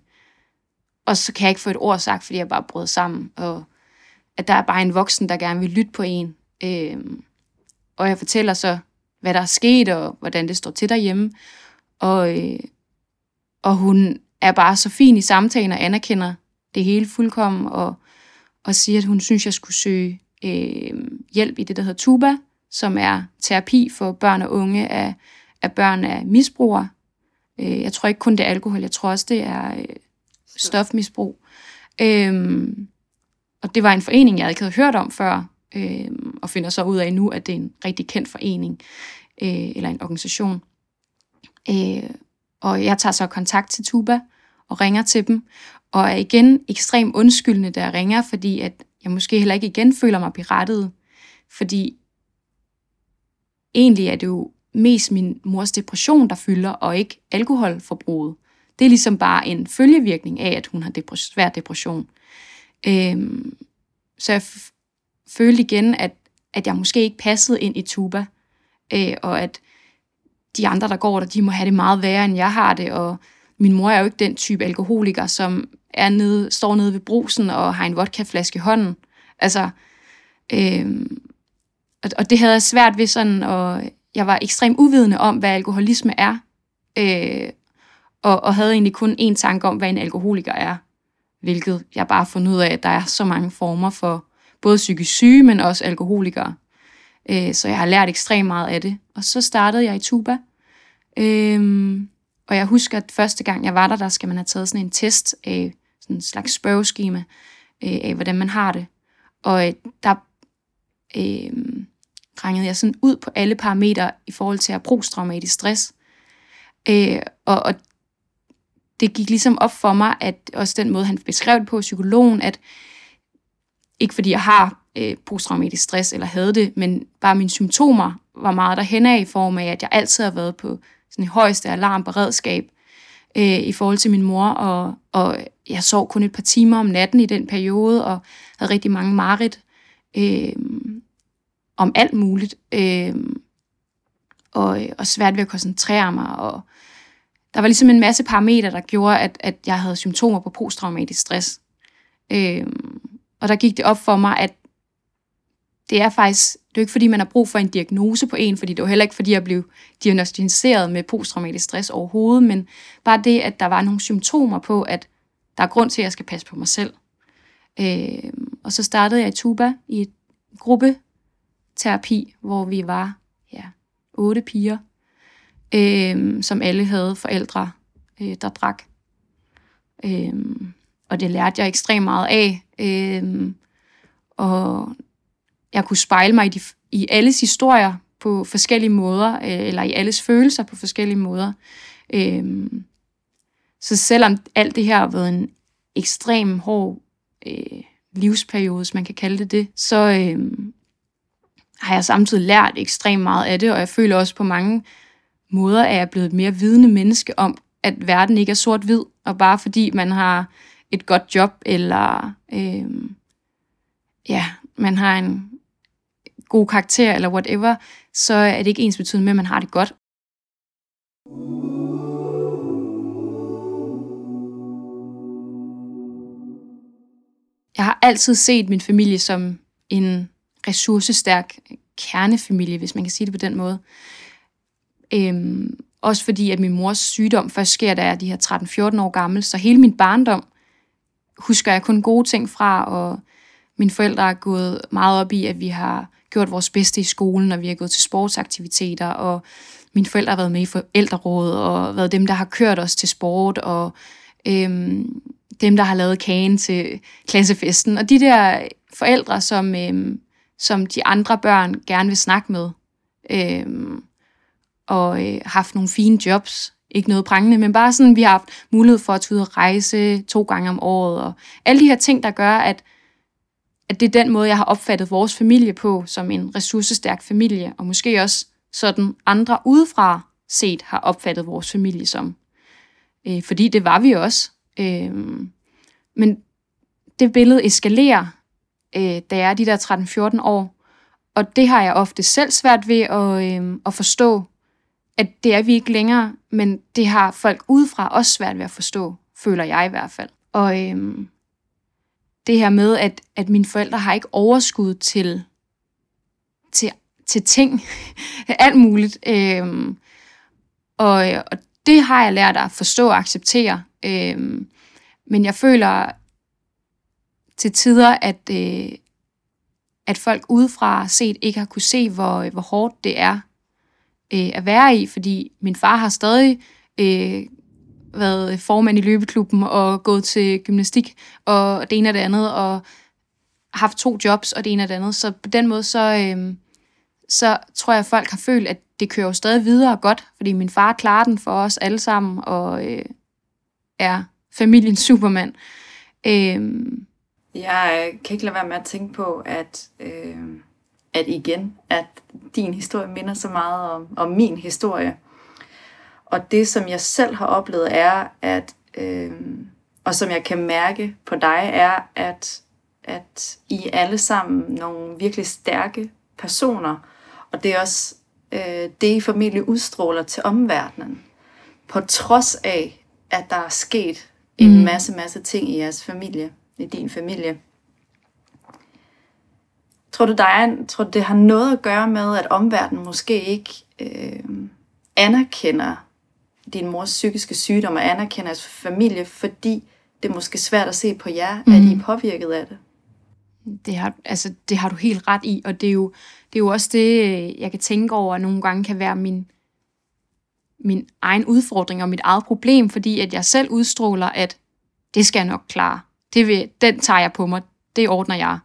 Og så kan jeg ikke få et ord sagt, fordi jeg bare brød sammen. Og at der er bare en voksen, der gerne vil lytte på en. Øh, og jeg fortæller så, hvad der er sket, og hvordan det står til derhjemme. Og, øh, og hun er bare så fin i samtalen og anerkender det hele fuldkommen, og, og siger, at hun synes, jeg skulle søge øh, hjælp i det, der hedder TUBA, som er terapi for børn og unge af, af børn af misbrugere. Øh, jeg tror ikke kun det er alkohol, jeg tror også, det er øh, stofmisbrug. Øh, og det var en forening, jeg ikke havde hørt om før, øh, og finder så ud af nu, at det er en rigtig kendt forening, øh, eller en organisation. Øh, og jeg tager så kontakt til Tuba og ringer til dem, og er igen ekstremt undskyldende, da jeg ringer, fordi at jeg måske heller ikke igen føler mig berettet, fordi egentlig er det jo mest min mors depression, der fylder, og ikke alkoholforbruget. Det er ligesom bare en følgevirkning af, at hun har depres- svær depression. Øhm, så jeg følte igen, at, at jeg måske ikke passede ind i tuba, øh, og at de andre, der går der, de må have det meget værre, end jeg har det, og min mor er jo ikke den type alkoholiker, som er nede, står nede ved brusen og har en vodkaflaske i hånden. Altså, øh, og, og det havde jeg svært ved sådan, og jeg var ekstremt uvidende om, hvad alkoholisme er, øh, og, og havde egentlig kun én tanke om, hvad en alkoholiker er, hvilket jeg bare har fundet ud af, at der er så mange former for både psykisk syge, men også alkoholikere. Øh, så jeg har lært ekstremt meget af det. Og så startede jeg i Tuba. Øh, og jeg husker, at første gang jeg var der, der skal man have taget sådan en test af sådan en slags spørgeskema øh, af, hvordan man har det. Og øh, der øh, rangede jeg sådan ud på alle parametre i forhold til at posttraumatisk stress. Øh, og, og det gik ligesom op for mig, at også den måde, han beskrev det på, psykologen, at ikke fordi jeg har øh, posttraumatisk stress eller havde det, men bare mine symptomer var meget derhen af i form af, at jeg altid har været på sådan højeste alarmberedskab øh, i forhold til min mor, og, og jeg sov kun et par timer om natten i den periode, og havde rigtig mange mareridt. øh, om alt muligt, øh, og, og svært ved at koncentrere mig, og der var ligesom en masse parametre, der gjorde, at, at jeg havde symptomer på posttraumatisk stress. Øh, og der gik det op for mig, at det er faktisk, det er ikke fordi, man har brug for en diagnose på en, fordi det var heller ikke fordi, jeg blev diagnostiseret med posttraumatisk stress overhovedet, men bare det, at der var nogle symptomer på, at der er grund til, at jeg skal passe på mig selv. Øh, og så startede jeg i Tuba i et terapi, hvor vi var ja, otte piger, øh, som alle havde forældre, øh, der drak. Øh, og det lærte jeg ekstremt meget af. Øh, og jeg kunne spejle mig i, de, i alles historier på forskellige måder, øh, eller i alles følelser på forskellige måder. Øh, så selvom alt det her har været en ekstrem hård øh, livsperiode, hvis man kan kalde det det, så øh, har jeg samtidig lært ekstremt meget af det, og jeg føler også på mange måder, at jeg er blevet et mere vidende menneske om, at verden ikke er sort-hvid, og bare fordi man har et godt job, eller øh, ja, man har en god karakter, eller whatever, så er det ikke ens betydende med, at man har det godt. Jeg har altid set min familie som en ressourcestærk kernefamilie, hvis man kan sige det på den måde. Øhm, også fordi, at min mors sygdom først sker, da jeg er de her 13-14 år gammel, så hele min barndom husker jeg kun gode ting fra, og mine forældre er gået meget op i, at vi har gjort vores bedste i skolen, og vi har gået til sportsaktiviteter, og mine forældre har været med i forældreråd, og været dem, der har kørt os til sport, og øhm, dem, der har lavet kagen til klassefesten. Og de der forældre, som, øhm, som de andre børn gerne vil snakke med, øhm, og øh, haft nogle fine jobs, ikke noget prangende, men bare sådan, vi har haft mulighed for at tage ud og rejse to gange om året, og alle de her ting, der gør, at, at det er den måde, jeg har opfattet vores familie på, som en ressourcestærk familie, og måske også sådan andre udefra set har opfattet vores familie som. Øh, fordi det var vi også. Øh, men det billede eskalerer, øh, da jeg er de der 13-14 år, og det har jeg ofte selv svært ved at, øh, at forstå, at det er vi ikke længere, men det har folk udefra også svært ved at forstå, føler jeg i hvert fald. Og øh, det her med, at, at mine forældre har ikke overskud til, til, til ting, alt muligt. Øh, og, og det har jeg lært at forstå og acceptere. Øh, men jeg føler til tider, at, øh, at folk udefra set ikke har kunne se, hvor, øh, hvor hårdt det er øh, at være i, fordi min far har stadig øh, været formand i løbeklubben og gået til gymnastik og det ene og det andet, og haft to jobs og det ene og det andet. Så på den måde, så, øh, så tror jeg, at folk har følt, at det kører jo stadig videre godt, fordi min far klarer den for os alle sammen, og øh, er familiens supermand. Øh, jeg kan ikke lade være med at tænke på, at øh, at igen, at din historie minder så meget om, om min historie. Og det, som jeg selv har oplevet, er, at, øh, og som jeg kan mærke på dig, er, at, at I er alle sammen nogle virkelig stærke personer. Og det er også øh, det, I familie udstråler til omverdenen. På trods af, at der er sket en mm. masse, masse ting i jeres familie, i din familie. Tror du, der er, tror du, det har noget at gøre med, at omverdenen måske ikke øh, anerkender din mors psykiske sygdom og anerkender jeres familie, fordi det er måske svært at se på jer, mm. at I er påvirket af det? Det har, altså, det har du helt ret i, og det er, jo, det er jo også det, jeg kan tænke over, at nogle gange kan være min, min egen udfordring og mit eget problem, fordi at jeg selv udstråler, at det skal jeg nok klare. Det vil, den tager jeg på mig, det ordner jeg.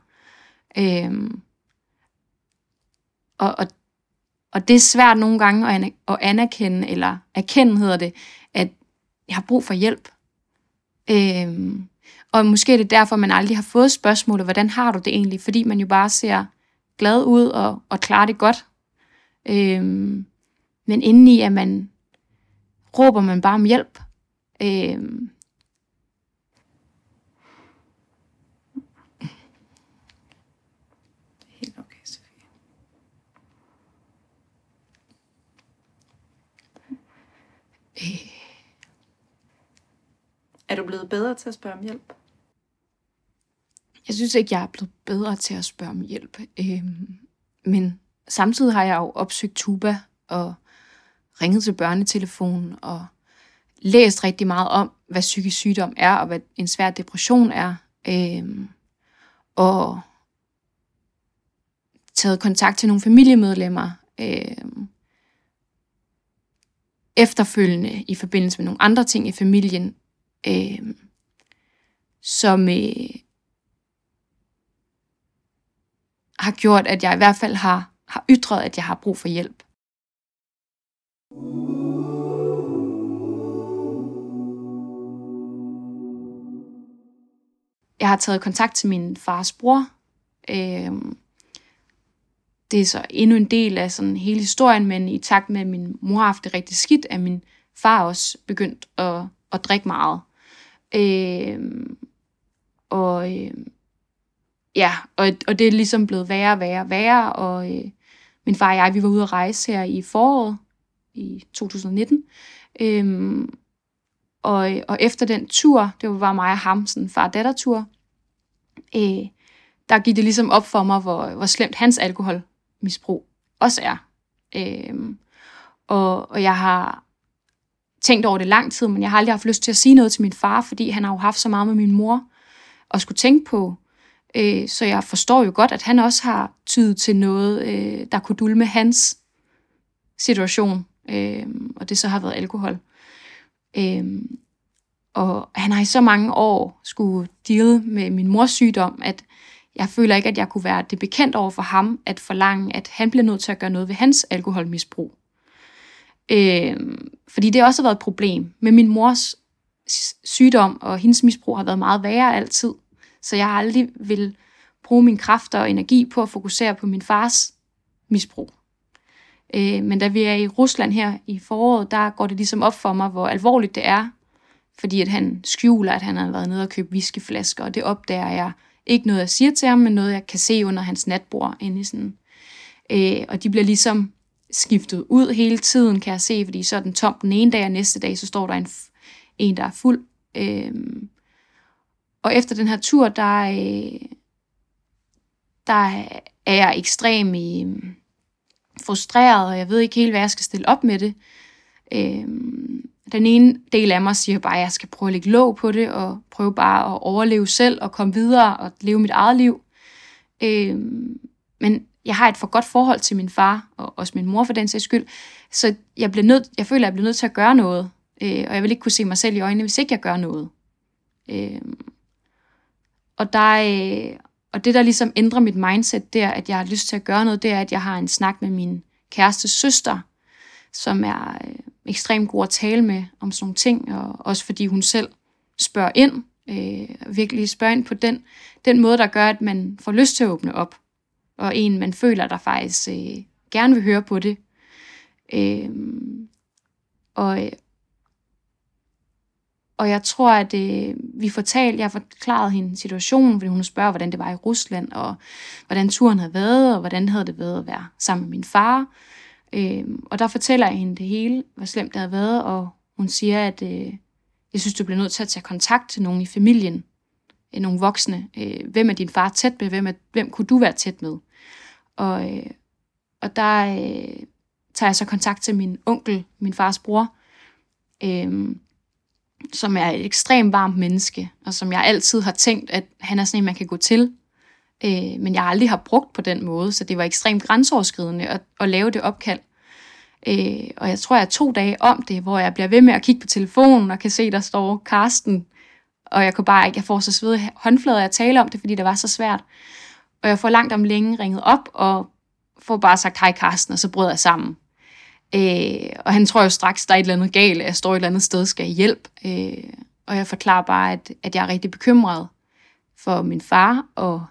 Øhm, og, og, og det er svært nogle gange at, at anerkende, eller erkende hedder det, at jeg har brug for hjælp. Øhm, og måske er det derfor, man aldrig har fået spørgsmålet, hvordan har du det egentlig? Fordi man jo bare ser glad ud og, og klarer det godt. Øhm, men indeni at man råber man bare om hjælp. Øhm, Er du blevet bedre til at spørge om hjælp? Jeg synes ikke, jeg er blevet bedre til at spørge om hjælp. Øhm, men samtidig har jeg jo opsøgt Tuba og ringet til børnetelefonen og læst rigtig meget om, hvad psykisk sygdom er og hvad en svær depression er. Øhm, og taget kontakt til nogle familiemedlemmer. Øh, efterfølgende i forbindelse med nogle andre ting i familien, øh, som øh, har gjort, at jeg i hvert fald har, har ytret, at jeg har brug for hjælp. jeg har taget kontakt til min fars bror. Øh, det er så endnu en del af sådan hele historien, men i takt med, at min mor har haft det rigtig skidt, er min far også begyndt at, at drikke meget. Øh, og øh, ja, og, og det er ligesom blevet værre og værre og værre, og øh, min far og jeg, vi var ude at rejse her i foråret i 2019, øh, og, og efter den tur, det var mig og ham, sådan en far-datter-tur, øh, der gik det ligesom op for mig, hvor, hvor slemt hans alkohol misbrug også er. Øhm, og, og jeg har tænkt over det lang tid, men jeg har aldrig haft lyst til at sige noget til min far, fordi han har jo haft så meget med min mor at skulle tænke på. Øh, så jeg forstår jo godt, at han også har tydet til noget, øh, der kunne dulme hans situation, øh, og det så har været alkohol. Øh, og han har i så mange år skulle deal med min mors sygdom, at jeg føler ikke, at jeg kunne være det bekendt over for ham, at forlange, at han bliver nødt til at gøre noget ved hans alkoholmisbrug. Øh, fordi det også har været et problem. Med min mors sygdom og hendes misbrug har været meget værre altid. Så jeg har aldrig vil bruge mine kræfter og energi på at fokusere på min fars misbrug. Øh, men da vi er i Rusland her i foråret, der går det ligesom op for mig, hvor alvorligt det er. Fordi at han skjuler, at han har været nede og købt whiskyflasker, og det opdager jeg ikke noget, jeg siger til ham, men noget, jeg kan se under hans natbord inde i sådan. Øh, og de bliver ligesom skiftet ud hele tiden, kan jeg se, fordi så er den tom den ene dag, og næste dag, så står der en, en der er fuld. Øh, og efter den her tur, der, øh, der er jeg ekstremt øh, frustreret, og jeg ved ikke helt, hvad jeg skal stille op med det. Øh, den ene del af mig siger bare, at jeg skal prøve at lægge låg på det, og prøve bare at overleve selv, og komme videre, og leve mit eget liv. Øh, men jeg har et for godt forhold til min far, og også min mor for den sags skyld, så jeg, bliver nødt, jeg føler, at jeg bliver nødt til at gøre noget, øh, og jeg vil ikke kunne se mig selv i øjnene, hvis ikke jeg gør noget. Øh, og, der, øh, og det, der ligesom ændrer mit mindset, der, at jeg har lyst til at gøre noget, det er, at jeg har en snak med min kæreste søster, som er øh, ekstremt god at tale med om sådan nogle ting, og også fordi hun selv spørger ind, øh, virkelig spørger ind på den, den måde, der gør, at man får lyst til at åbne op og en, man føler, der faktisk øh, gerne vil høre på det. Øh, og, og jeg tror, at øh, vi fortalte, jeg forklarede hende situationen, fordi hun spørger, hvordan det var i Rusland, og hvordan turen havde været, og hvordan havde det været at være sammen med min far. Øh, og der fortæller jeg hende det hele, hvor slemt det havde været, og hun siger, at øh, jeg synes, du bliver nødt til at tage kontakt til nogen i familien, øh, nogle voksne. Øh, hvem er din far tæt med? Hvem, er, hvem kunne du være tæt med? Og, øh, og der øh, tager jeg så kontakt til min onkel, min fars bror, øh, som er et ekstremt varmt menneske, og som jeg altid har tænkt, at han er sådan en, man kan gå til. Øh, men jeg aldrig har brugt på den måde, så det var ekstremt grænseoverskridende at, at lave det opkald. Øh, og jeg tror, jeg er to dage om det, hvor jeg bliver ved med at kigge på telefonen og kan se, der står Karsten. Og jeg kunne bare ikke, jeg får så svede håndflader at tale om det, fordi det var så svært. Og jeg får langt om længe ringet op, og får bare sagt hej Karsten, og så bryder jeg sammen. Øh, og han tror jo straks, der er et eller andet galt, at jeg står et eller andet sted skal have hjælp. Øh, og jeg forklarer bare, at, at jeg er rigtig bekymret for min far, og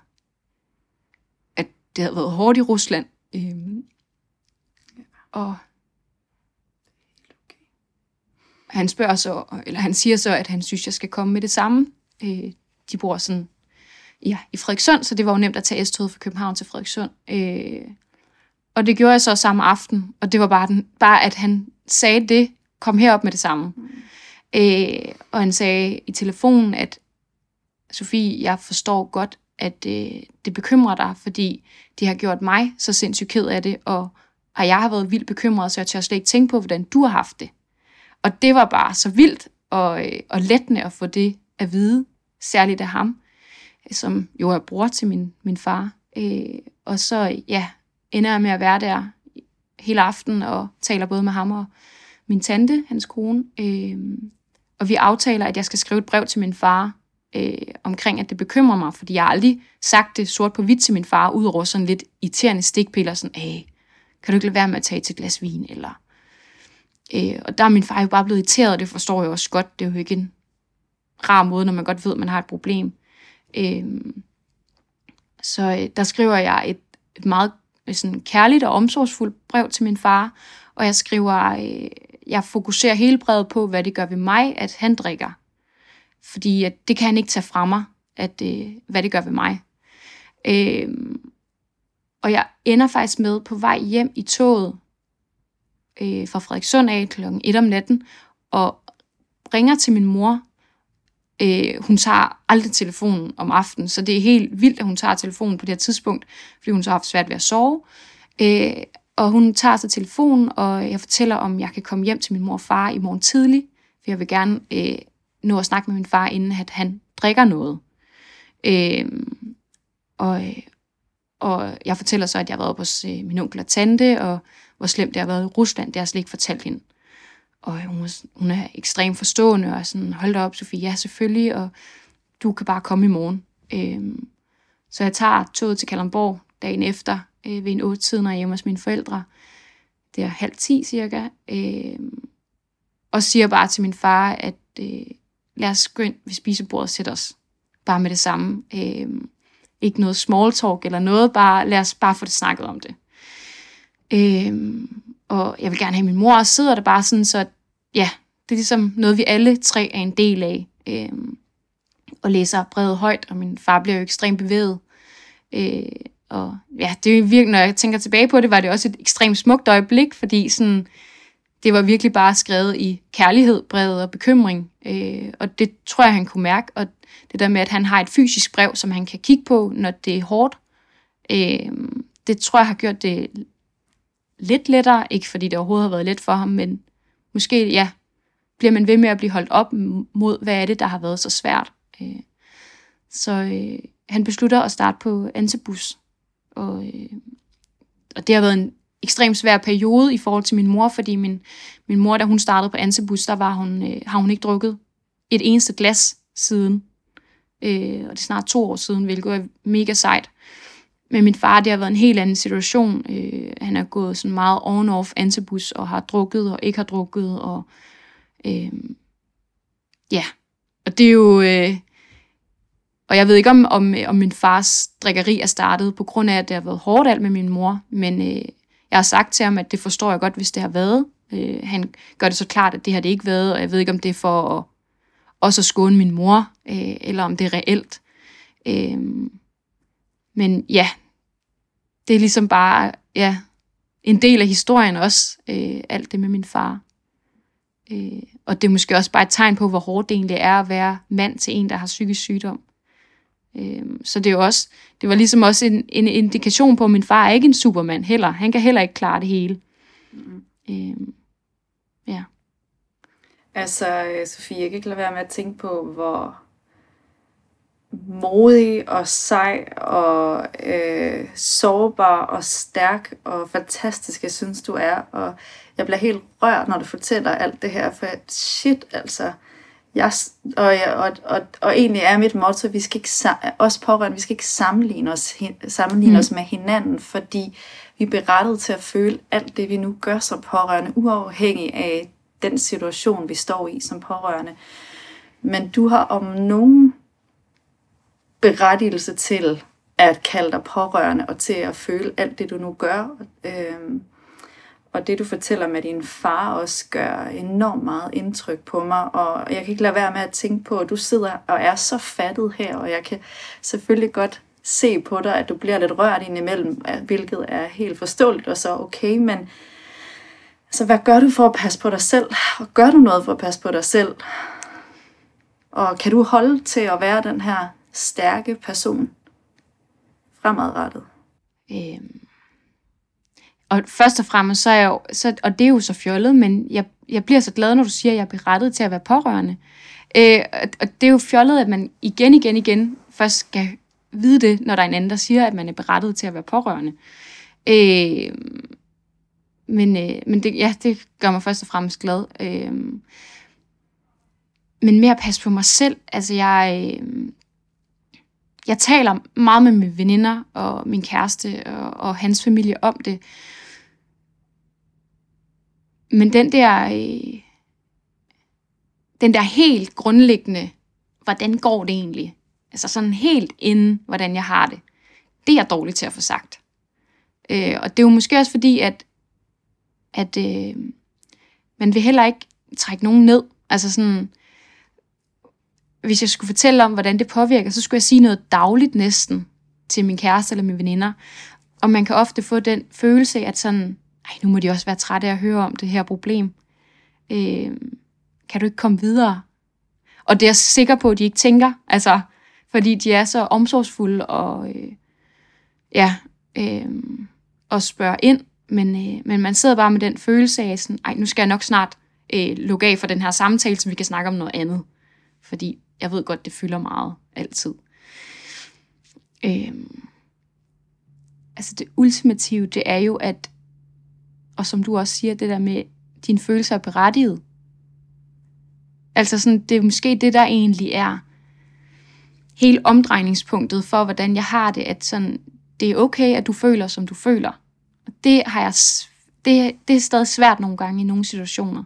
det havde været hårdt i Rusland. Øh, og han spørger så, eller han siger så, at han synes, jeg skal komme med det samme. Øh, de bor sådan ja, i Frederikssund, så det var jo nemt at tage S-toget fra København til Frederikssund. Øh, og det gjorde jeg så samme aften, og det var bare, den, bare at han sagde det, kom herop med det samme. Mm. Øh, og han sagde i telefonen, at Sofie, jeg forstår godt, at øh, det bekymrer dig, fordi de har gjort mig så sindssygt ked af det, og, og jeg har været vildt bekymret, så jeg tør slet ikke tænke på, hvordan du har haft det. Og det var bare så vildt og, øh, og lettende at få det at vide, særligt af ham som jo er bror til min, min far. Øh, og så ja, ender jeg med at være der hele aften og taler både med ham og min tante, hans kone. Øh, og vi aftaler, at jeg skal skrive et brev til min far øh, omkring, at det bekymrer mig, fordi jeg har aldrig sagt det sort på hvidt til min far, udover sådan lidt irriterende stikpiller, sådan, Æh, kan du ikke lade være med at tage til et glas vin, eller... Øh, og der er min far jo bare blevet irriteret, og det forstår jeg også godt. Det er jo ikke en rar måde, når man godt ved, at man har et problem. Øh, så øh, der skriver jeg et, et meget øh, sådan, kærligt og omsorgsfuldt brev til min far, og jeg skriver, øh, jeg fokuserer hele brevet på, hvad det gør ved mig, at han drikker. Fordi at det kan han ikke tage fra mig, at, øh, hvad det gør ved mig. Øh, og jeg ender faktisk med på vej hjem i toget øh, fra Frederikssund af kl. 1 om natten, og ringer til min mor. Øh, hun tager aldrig telefonen om aftenen, så det er helt vildt, at hun tager telefonen på det her tidspunkt, fordi hun så har haft svært ved at sove. Øh, og hun tager så telefonen, og jeg fortæller, om jeg kan komme hjem til min mor og far i morgen tidlig, for jeg vil gerne øh, nå at snakke med min far, inden at han drikker noget. Øh, og, og jeg fortæller så, at jeg har været hos øh, min onkel og tante, og hvor slemt det har været i Rusland. Det har jeg slet ikke fortalt hende. Og hun, hun er ekstremt forstående, og sådan, hold da op, Sofie, ja, selvfølgelig, og du kan bare komme i morgen. Øh, så jeg tager toget til Kalundborg dagen efter, øh, ved en 8 tid, når jeg er hjemme hos mine forældre. Det er halv 10 cirka. Øh, og siger bare til min far, at øh, lad os gå ind ved spisebordet og sætte os. Bare med det samme. Øh, ikke noget small talk eller noget, bare lad os bare få det snakket om det. Øh, og jeg vil gerne have min mor, og sidder der bare sådan, så ja, det er ligesom noget, vi alle tre er en del af. Øh, og læser brevet højt, og min far bliver jo ekstremt bevæget. Øh, og ja, det er virkelig, når jeg tænker tilbage på det, var det også et ekstremt smukt øjeblik, fordi sådan, det var virkelig bare skrevet i kærlighed, bred og bekymring. Øh, og det tror jeg, han kunne mærke. Og det der med, at han har et fysisk brev, som han kan kigge på, når det er hårdt, øh, det tror jeg har gjort det lidt lettere. Ikke fordi det overhovedet har været let for ham, men måske, ja, bliver man ved med at blive holdt op mod, hvad er det, der har været så svært. Øh, så øh, han beslutter at starte på Ansebus. Og, øh, og det har været en ekstremt svær periode i forhold til min mor, fordi min, min mor, da hun startede på Ansebus, der var hun, øh, har hun ikke drukket et eneste glas siden. Øh, og det er snart to år siden, hvilket er mega sejt. Men min far, det har været en helt anden situation. Øh, han er gået sådan meget on-off Ansebus og har drukket og ikke har drukket. Og, øh, ja, og det er jo... Øh, og jeg ved ikke, om, om, om min fars drikkeri er startet på grund af, at det har været hårdt alt med min mor. Men øh, jeg har sagt til ham, at det forstår jeg godt, hvis det har været. Øh, han gør det så klart, at det har det ikke været, og jeg ved ikke, om det er for at, også at skåne min mor, øh, eller om det er reelt. Øh, men ja, det er ligesom bare ja, en del af historien også, øh, alt det med min far. Øh, og det er måske også bare et tegn på, hvor hårdt det egentlig er at være mand til en, der har psykisk sygdom. Øhm, så det er jo også, det var ligesom også en, en indikation på, at min far er ikke en supermand heller. Han kan heller ikke klare det hele. Mm. Øhm, ja. Altså, øh, Sofie, jeg kan ikke lade være med at tænke på, hvor modig og sej og øh, sårbar og stærk og fantastisk, jeg synes, du er. Og jeg bliver helt rørt, når du fortæller alt det her, for shit, altså, jeg, og, og, og, og egentlig er mit motto, vi skal ikke, os pårørende, vi skal ikke sammenligne os, sammenligne mm. os med hinanden, fordi vi er berettet til at føle alt det, vi nu gør som pårørende, uafhængig af den situation, vi står i som pårørende. Men du har om nogen berettigelse til at kalde dig pårørende og til at føle alt det, du nu gør. Øhm, og det du fortæller med din far også gør enormt meget indtryk på mig, og jeg kan ikke lade være med at tænke på, at du sidder og er så fattet her, og jeg kan selvfølgelig godt se på dig, at du bliver lidt rørt indimellem, hvilket er helt forståeligt og så okay, men så hvad gør du for at passe på dig selv? Og gør du noget for at passe på dig selv? Og kan du holde til at være den her stærke person fremadrettet? Øhm og først og fremmest, så er jeg jo, så, og det er jo så fjollet, men jeg, jeg bliver så glad, når du siger, at jeg er berettet til at være pårørende. Øh, og det er jo fjollet, at man igen, igen, igen først skal vide det, når der er en anden, der siger, at man er berettet til at være pårørende. Øh, men øh, men det, ja, det gør mig først og fremmest glad. Øh, men mere at passe på mig selv. Altså, jeg, øh, jeg taler meget med mine veninder og min kæreste og, og hans familie om det. Men den der, øh, den der helt grundlæggende, hvordan går det egentlig? altså sådan helt inden, hvordan jeg har det. Det er jeg dårlig til at få sagt. Øh, og det er jo måske også fordi, at, at øh, man vil heller ikke trække nogen ned. Altså sådan, hvis jeg skulle fortælle om, hvordan det påvirker, så skulle jeg sige noget dagligt næsten til min kæreste eller mine veninder. Og man kan ofte få den følelse at sådan, ej, nu må de også være trætte af at høre om det her problem. Øh, kan du ikke komme videre? Og det er jeg sikker på, at de ikke tænker, altså, fordi de er så omsorgsfulde og, øh, ja, øh, og spørger ind. Men, øh, men man sidder bare med den følelse af, sådan, ej, nu skal jeg nok snart øh, lukke af for den her samtale, så vi kan snakke om noget andet. Fordi jeg ved godt, det fylder meget altid. Øh, altså det ultimative, det er jo, at, og som du også siger, det der med, dine følelser er berettiget. Altså sådan, det er måske det, der egentlig er hele omdrejningspunktet for, hvordan jeg har det, at sådan, det er okay, at du føler, som du føler. Og Det har jeg, det, det er stadig svært nogle gange i nogle situationer.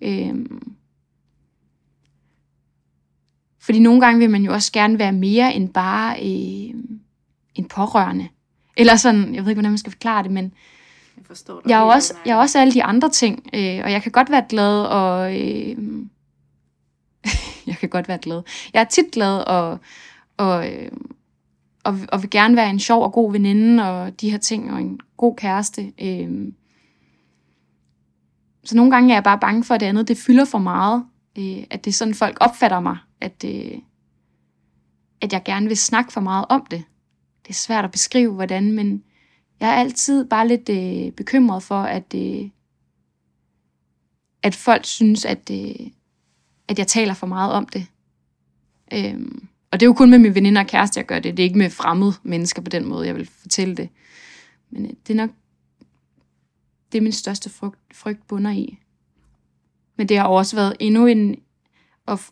Øhm, fordi nogle gange vil man jo også gerne være mere end bare øh, en pårørende. Eller sådan, jeg ved ikke, hvordan man skal forklare det, men jeg, forstår jeg, er, også, jeg er også alle de andre ting, øh, og jeg kan godt være glad, og øh, jeg kan godt være glad. Jeg er tit glad, og, og, øh, og, og vil gerne være en sjov og god veninde, og de her ting, og en god kæreste. Øh. Så nogle gange er jeg bare bange for, at det andet, det fylder for meget. Øh, at det er sådan, folk opfatter mig, at, øh, at jeg gerne vil snakke for meget om det. Det er svært at beskrive, hvordan, men jeg er altid bare lidt øh, bekymret for, at, øh, at folk synes, at, øh, at jeg taler for meget om det. Øhm, og det er jo kun med mine veninder og kæreste, jeg gør det. Det er ikke med fremmede mennesker på den måde, jeg vil fortælle det. Men øh, det er nok det er min største frygt, frygt bunder i. Men det har også været endnu en at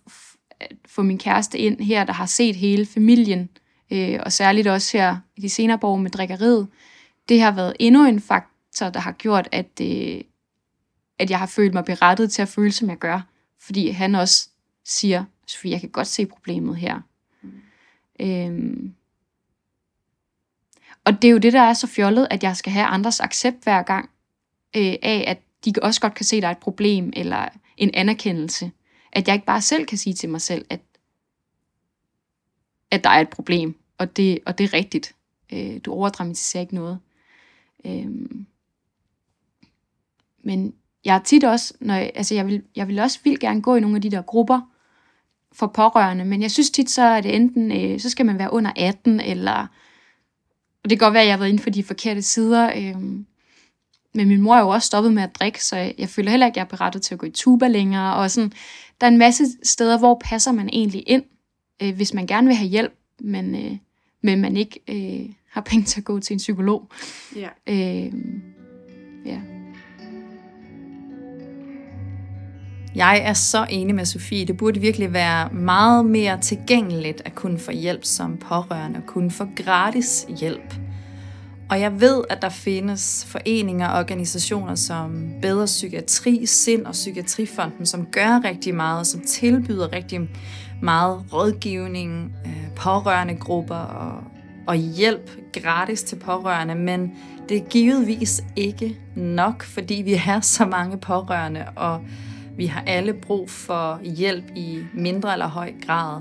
få min kæreste ind her, der har set hele familien, øh, og særligt også her i de senere år med drikkeriet. Det har været endnu en faktor, der har gjort, at, øh, at jeg har følt mig berettet til at føle, som jeg gør. Fordi han også siger, Sofie, jeg kan godt se problemet her. Mm. Øhm. Og det er jo det, der er så fjollet, at jeg skal have andres accept hver gang, øh, af at de også godt kan se, at der er et problem, eller en anerkendelse. At jeg ikke bare selv kan sige til mig selv, at, at der er et problem, og det, og det er rigtigt. Øh, du overdramatiserer ikke noget. Øhm, men jeg er tit også, når jeg, altså jeg vil, jeg vil også vildt gerne gå i nogle af de der grupper for pårørende, men jeg synes tit så, er det enten, øh, så skal man være under 18, eller, og det kan godt være, at jeg har været inde for de forkerte sider, øh, men min mor er jo også stoppet med at drikke, så jeg, jeg føler heller ikke, at jeg er berettet til at gå i tuba længere, og sådan, der er en masse steder, hvor passer man egentlig ind, øh, hvis man gerne vil have hjælp, men, øh, men man ikke øh, har penge til at gå til en psykolog. Ja. Øh, ja. Jeg er så enig med Sofie. Det burde virkelig være meget mere tilgængeligt at kunne få hjælp som pårørende, og kunne få gratis hjælp. Og jeg ved, at der findes foreninger og organisationer som Bedre Psykiatri, Sind og Psykiatrifonden, som gør rigtig meget, som tilbyder rigtig meget rådgivning, øh, pårørende grupper og, og hjælp gratis til pårørende, men det er givetvis ikke nok, fordi vi har så mange pårørende, og vi har alle brug for hjælp i mindre eller høj grad.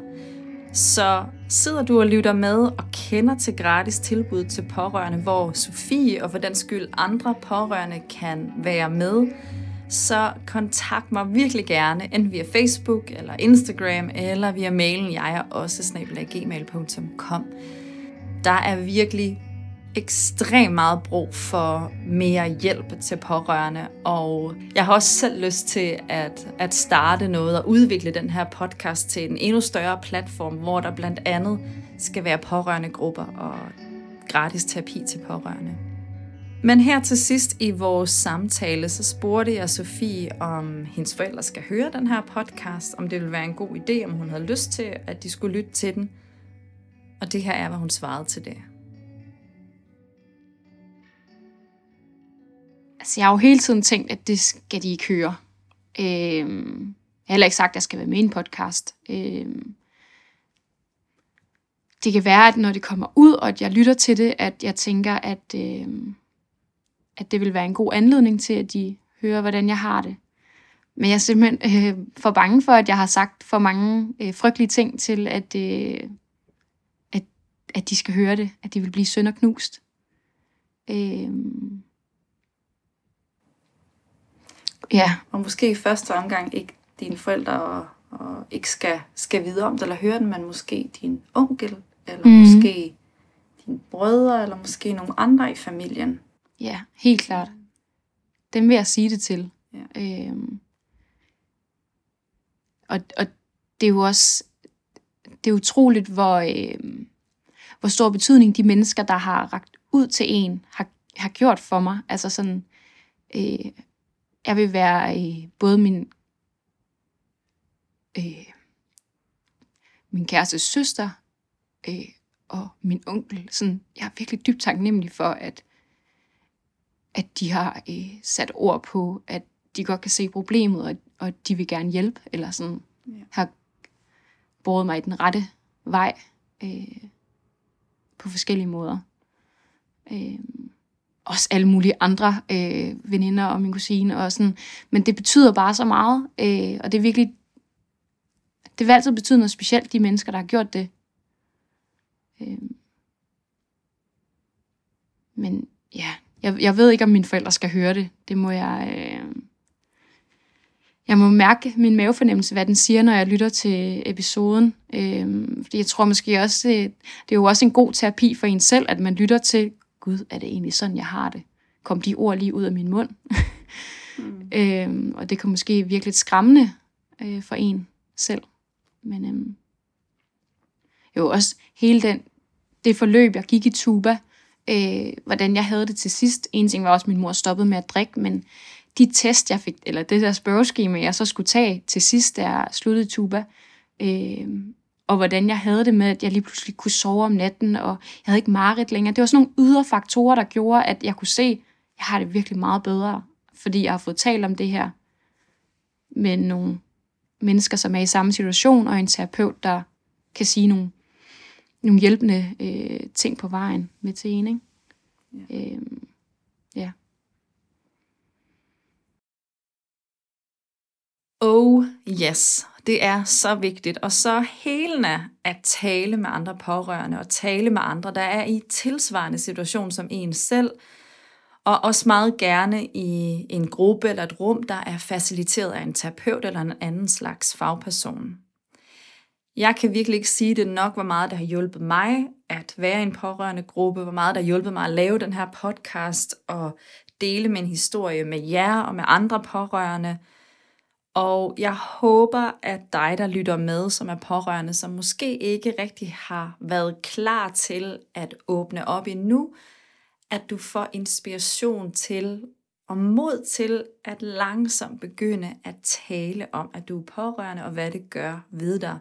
Så sidder du og lytter med og kender til gratis tilbud til pårørende, hvor Sofie og for den skyld andre pårørende kan være med, så kontakt mig virkelig gerne, enten via Facebook eller Instagram, eller via mailen, jeg er også snabelaggmail.com. Der er virkelig ekstremt meget brug for mere hjælp til pårørende, og jeg har også selv lyst til at, at starte noget og udvikle den her podcast til en endnu større platform, hvor der blandt andet skal være pårørende grupper og gratis terapi til pårørende. Men her til sidst i vores samtale, så spurgte jeg Sofie, om hendes forældre skal høre den her podcast, om det ville være en god idé, om hun havde lyst til, at de skulle lytte til den. Og det her er, hvad hun svarede til det. altså, jeg har jo hele tiden tænkt, at det skal de ikke høre. Øhm, jeg har heller ikke sagt, at jeg skal være med i en podcast. Øhm, det kan være, at når det kommer ud, og at jeg lytter til det, at jeg tænker, at, øhm, at det vil være en god anledning til, at de hører, hvordan jeg har det. Men jeg er simpelthen øh, for bange for, at jeg har sagt for mange øh, frygtelige ting til, at, øh, at, de skal høre det, at de vil blive sønderknust. Øh, ja. Og måske i første omgang ikke dine forældre og, og ikke skal, skal vide om det eller høre det, men måske din onkel, eller mm. måske dine brødre, eller måske nogle andre i familien. Ja, helt klart. Dem vil jeg sige det til. Ja. Øhm, og, og det er jo også det er utroligt, hvor, øh, hvor stor betydning de mennesker, der har ragt ud til en, har, har gjort for mig. Altså sådan, øh, jeg vil være øh, både min øh, min kærestes søster øh, og min onkel. Sådan, jeg er virkelig dybt taknemmelig for, at, at de har øh, sat ord på, at de godt kan se problemet, og, og de vil gerne hjælpe, eller sådan ja. har båret mig i den rette vej øh, på forskellige måder. Øh, også alle mulige andre øh, veninder og min kusine og sådan. Men det betyder bare så meget, øh, og det er virkelig, det vil altid betyde noget specielt, de mennesker, der har gjort det. Øh, men ja, jeg, jeg ved ikke, om mine forældre skal høre det. Det må jeg... Øh, jeg må mærke min mavefornemmelse, hvad den siger, når jeg lytter til episoden. Øhm, fordi jeg tror måske også, det, det er jo også en god terapi for en selv, at man lytter til, gud, er det egentlig sådan, jeg har det? Kom de ord lige ud af min mund? mm. øhm, og det kan måske virke lidt skræmmende øh, for en selv. Men øhm, jo også hele den, det forløb, jeg gik i tuba, øh, hvordan jeg havde det til sidst. En ting var også, at min mor stoppede med at drikke, men de test, jeg fik, eller det der spørgeskema, jeg så skulle tage til sidst, da jeg sluttede tuba, øh, og hvordan jeg havde det med, at jeg lige pludselig kunne sove om natten, og jeg havde ikke mareridt længere. Det var sådan nogle ydre faktorer, der gjorde, at jeg kunne se, at jeg har det virkelig meget bedre, fordi jeg har fået talt om det her med nogle mennesker, som er i samme situation, og en terapeut, der kan sige nogle, nogle hjælpende øh, ting på vejen med til en. Ikke? Ja. Øh, ja. Oh yes, det er så vigtigt og så helende at tale med andre pårørende og tale med andre, der er i tilsvarende situation som en selv, og også meget gerne i en gruppe eller et rum, der er faciliteret af en terapeut eller en anden slags fagperson. Jeg kan virkelig ikke sige det nok, hvor meget det har hjulpet mig at være i en pårørende gruppe, hvor meget det har hjulpet mig at lave den her podcast og dele min historie med jer og med andre pårørende – og jeg håber, at dig, der lytter med, som er pårørende, som måske ikke rigtig har været klar til at åbne op endnu, at du får inspiration til og mod til at langsomt begynde at tale om, at du er pårørende og hvad det gør ved dig.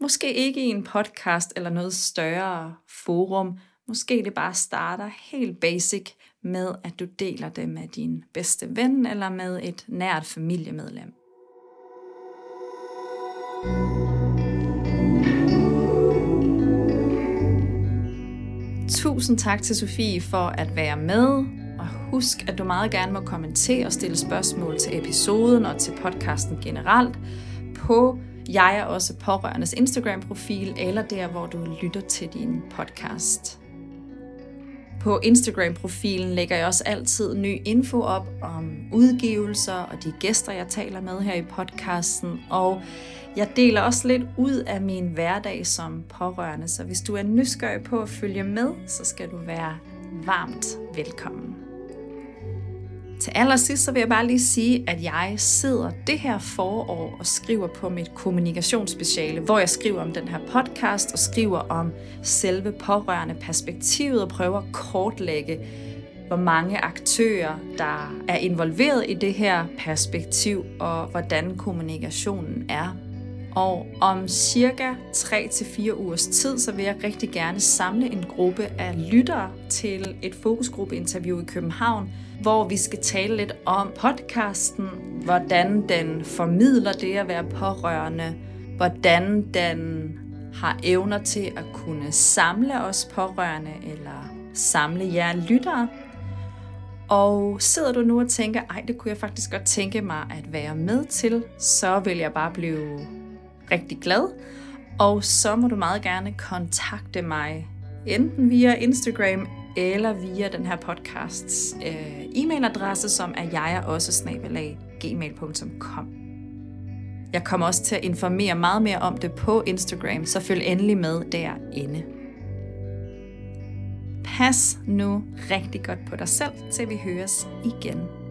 Måske ikke i en podcast eller noget større forum. Måske det bare starter helt basic med, at du deler det med din bedste ven eller med et nært familiemedlem. Tusind tak til Sofie for at være med, og husk, at du meget gerne må kommentere og stille spørgsmål til episoden og til podcasten generelt på jeg er også pårørendes Instagram-profil, eller der, hvor du lytter til din podcast. På Instagram-profilen lægger jeg også altid ny info op om udgivelser og de gæster, jeg taler med her i podcasten, og jeg deler også lidt ud af min hverdag som pårørende, så hvis du er nysgerrig på at følge med, så skal du være varmt velkommen. Til allersidst så vil jeg bare lige sige, at jeg sidder det her forår og skriver på mit kommunikationsspeciale, hvor jeg skriver om den her podcast og skriver om selve pårørende perspektivet og prøver at kortlægge, hvor mange aktører, der er involveret i det her perspektiv, og hvordan kommunikationen er og om cirka 3-4 ugers tid, så vil jeg rigtig gerne samle en gruppe af lyttere til et fokusgruppeinterview i København, hvor vi skal tale lidt om podcasten, hvordan den formidler det at være pårørende, hvordan den har evner til at kunne samle os pårørende eller samle jer lyttere. Og sidder du nu og tænker, ej, det kunne jeg faktisk godt tænke mig at være med til, så vil jeg bare blive rigtig glad. Og så må du meget gerne kontakte mig, enten via Instagram eller via den her podcasts øh, e-mailadresse, som er jeg også gmail.com. Jeg kommer også til at informere meget mere om det på Instagram, så følg endelig med derinde. Pas nu rigtig godt på dig selv, til vi høres igen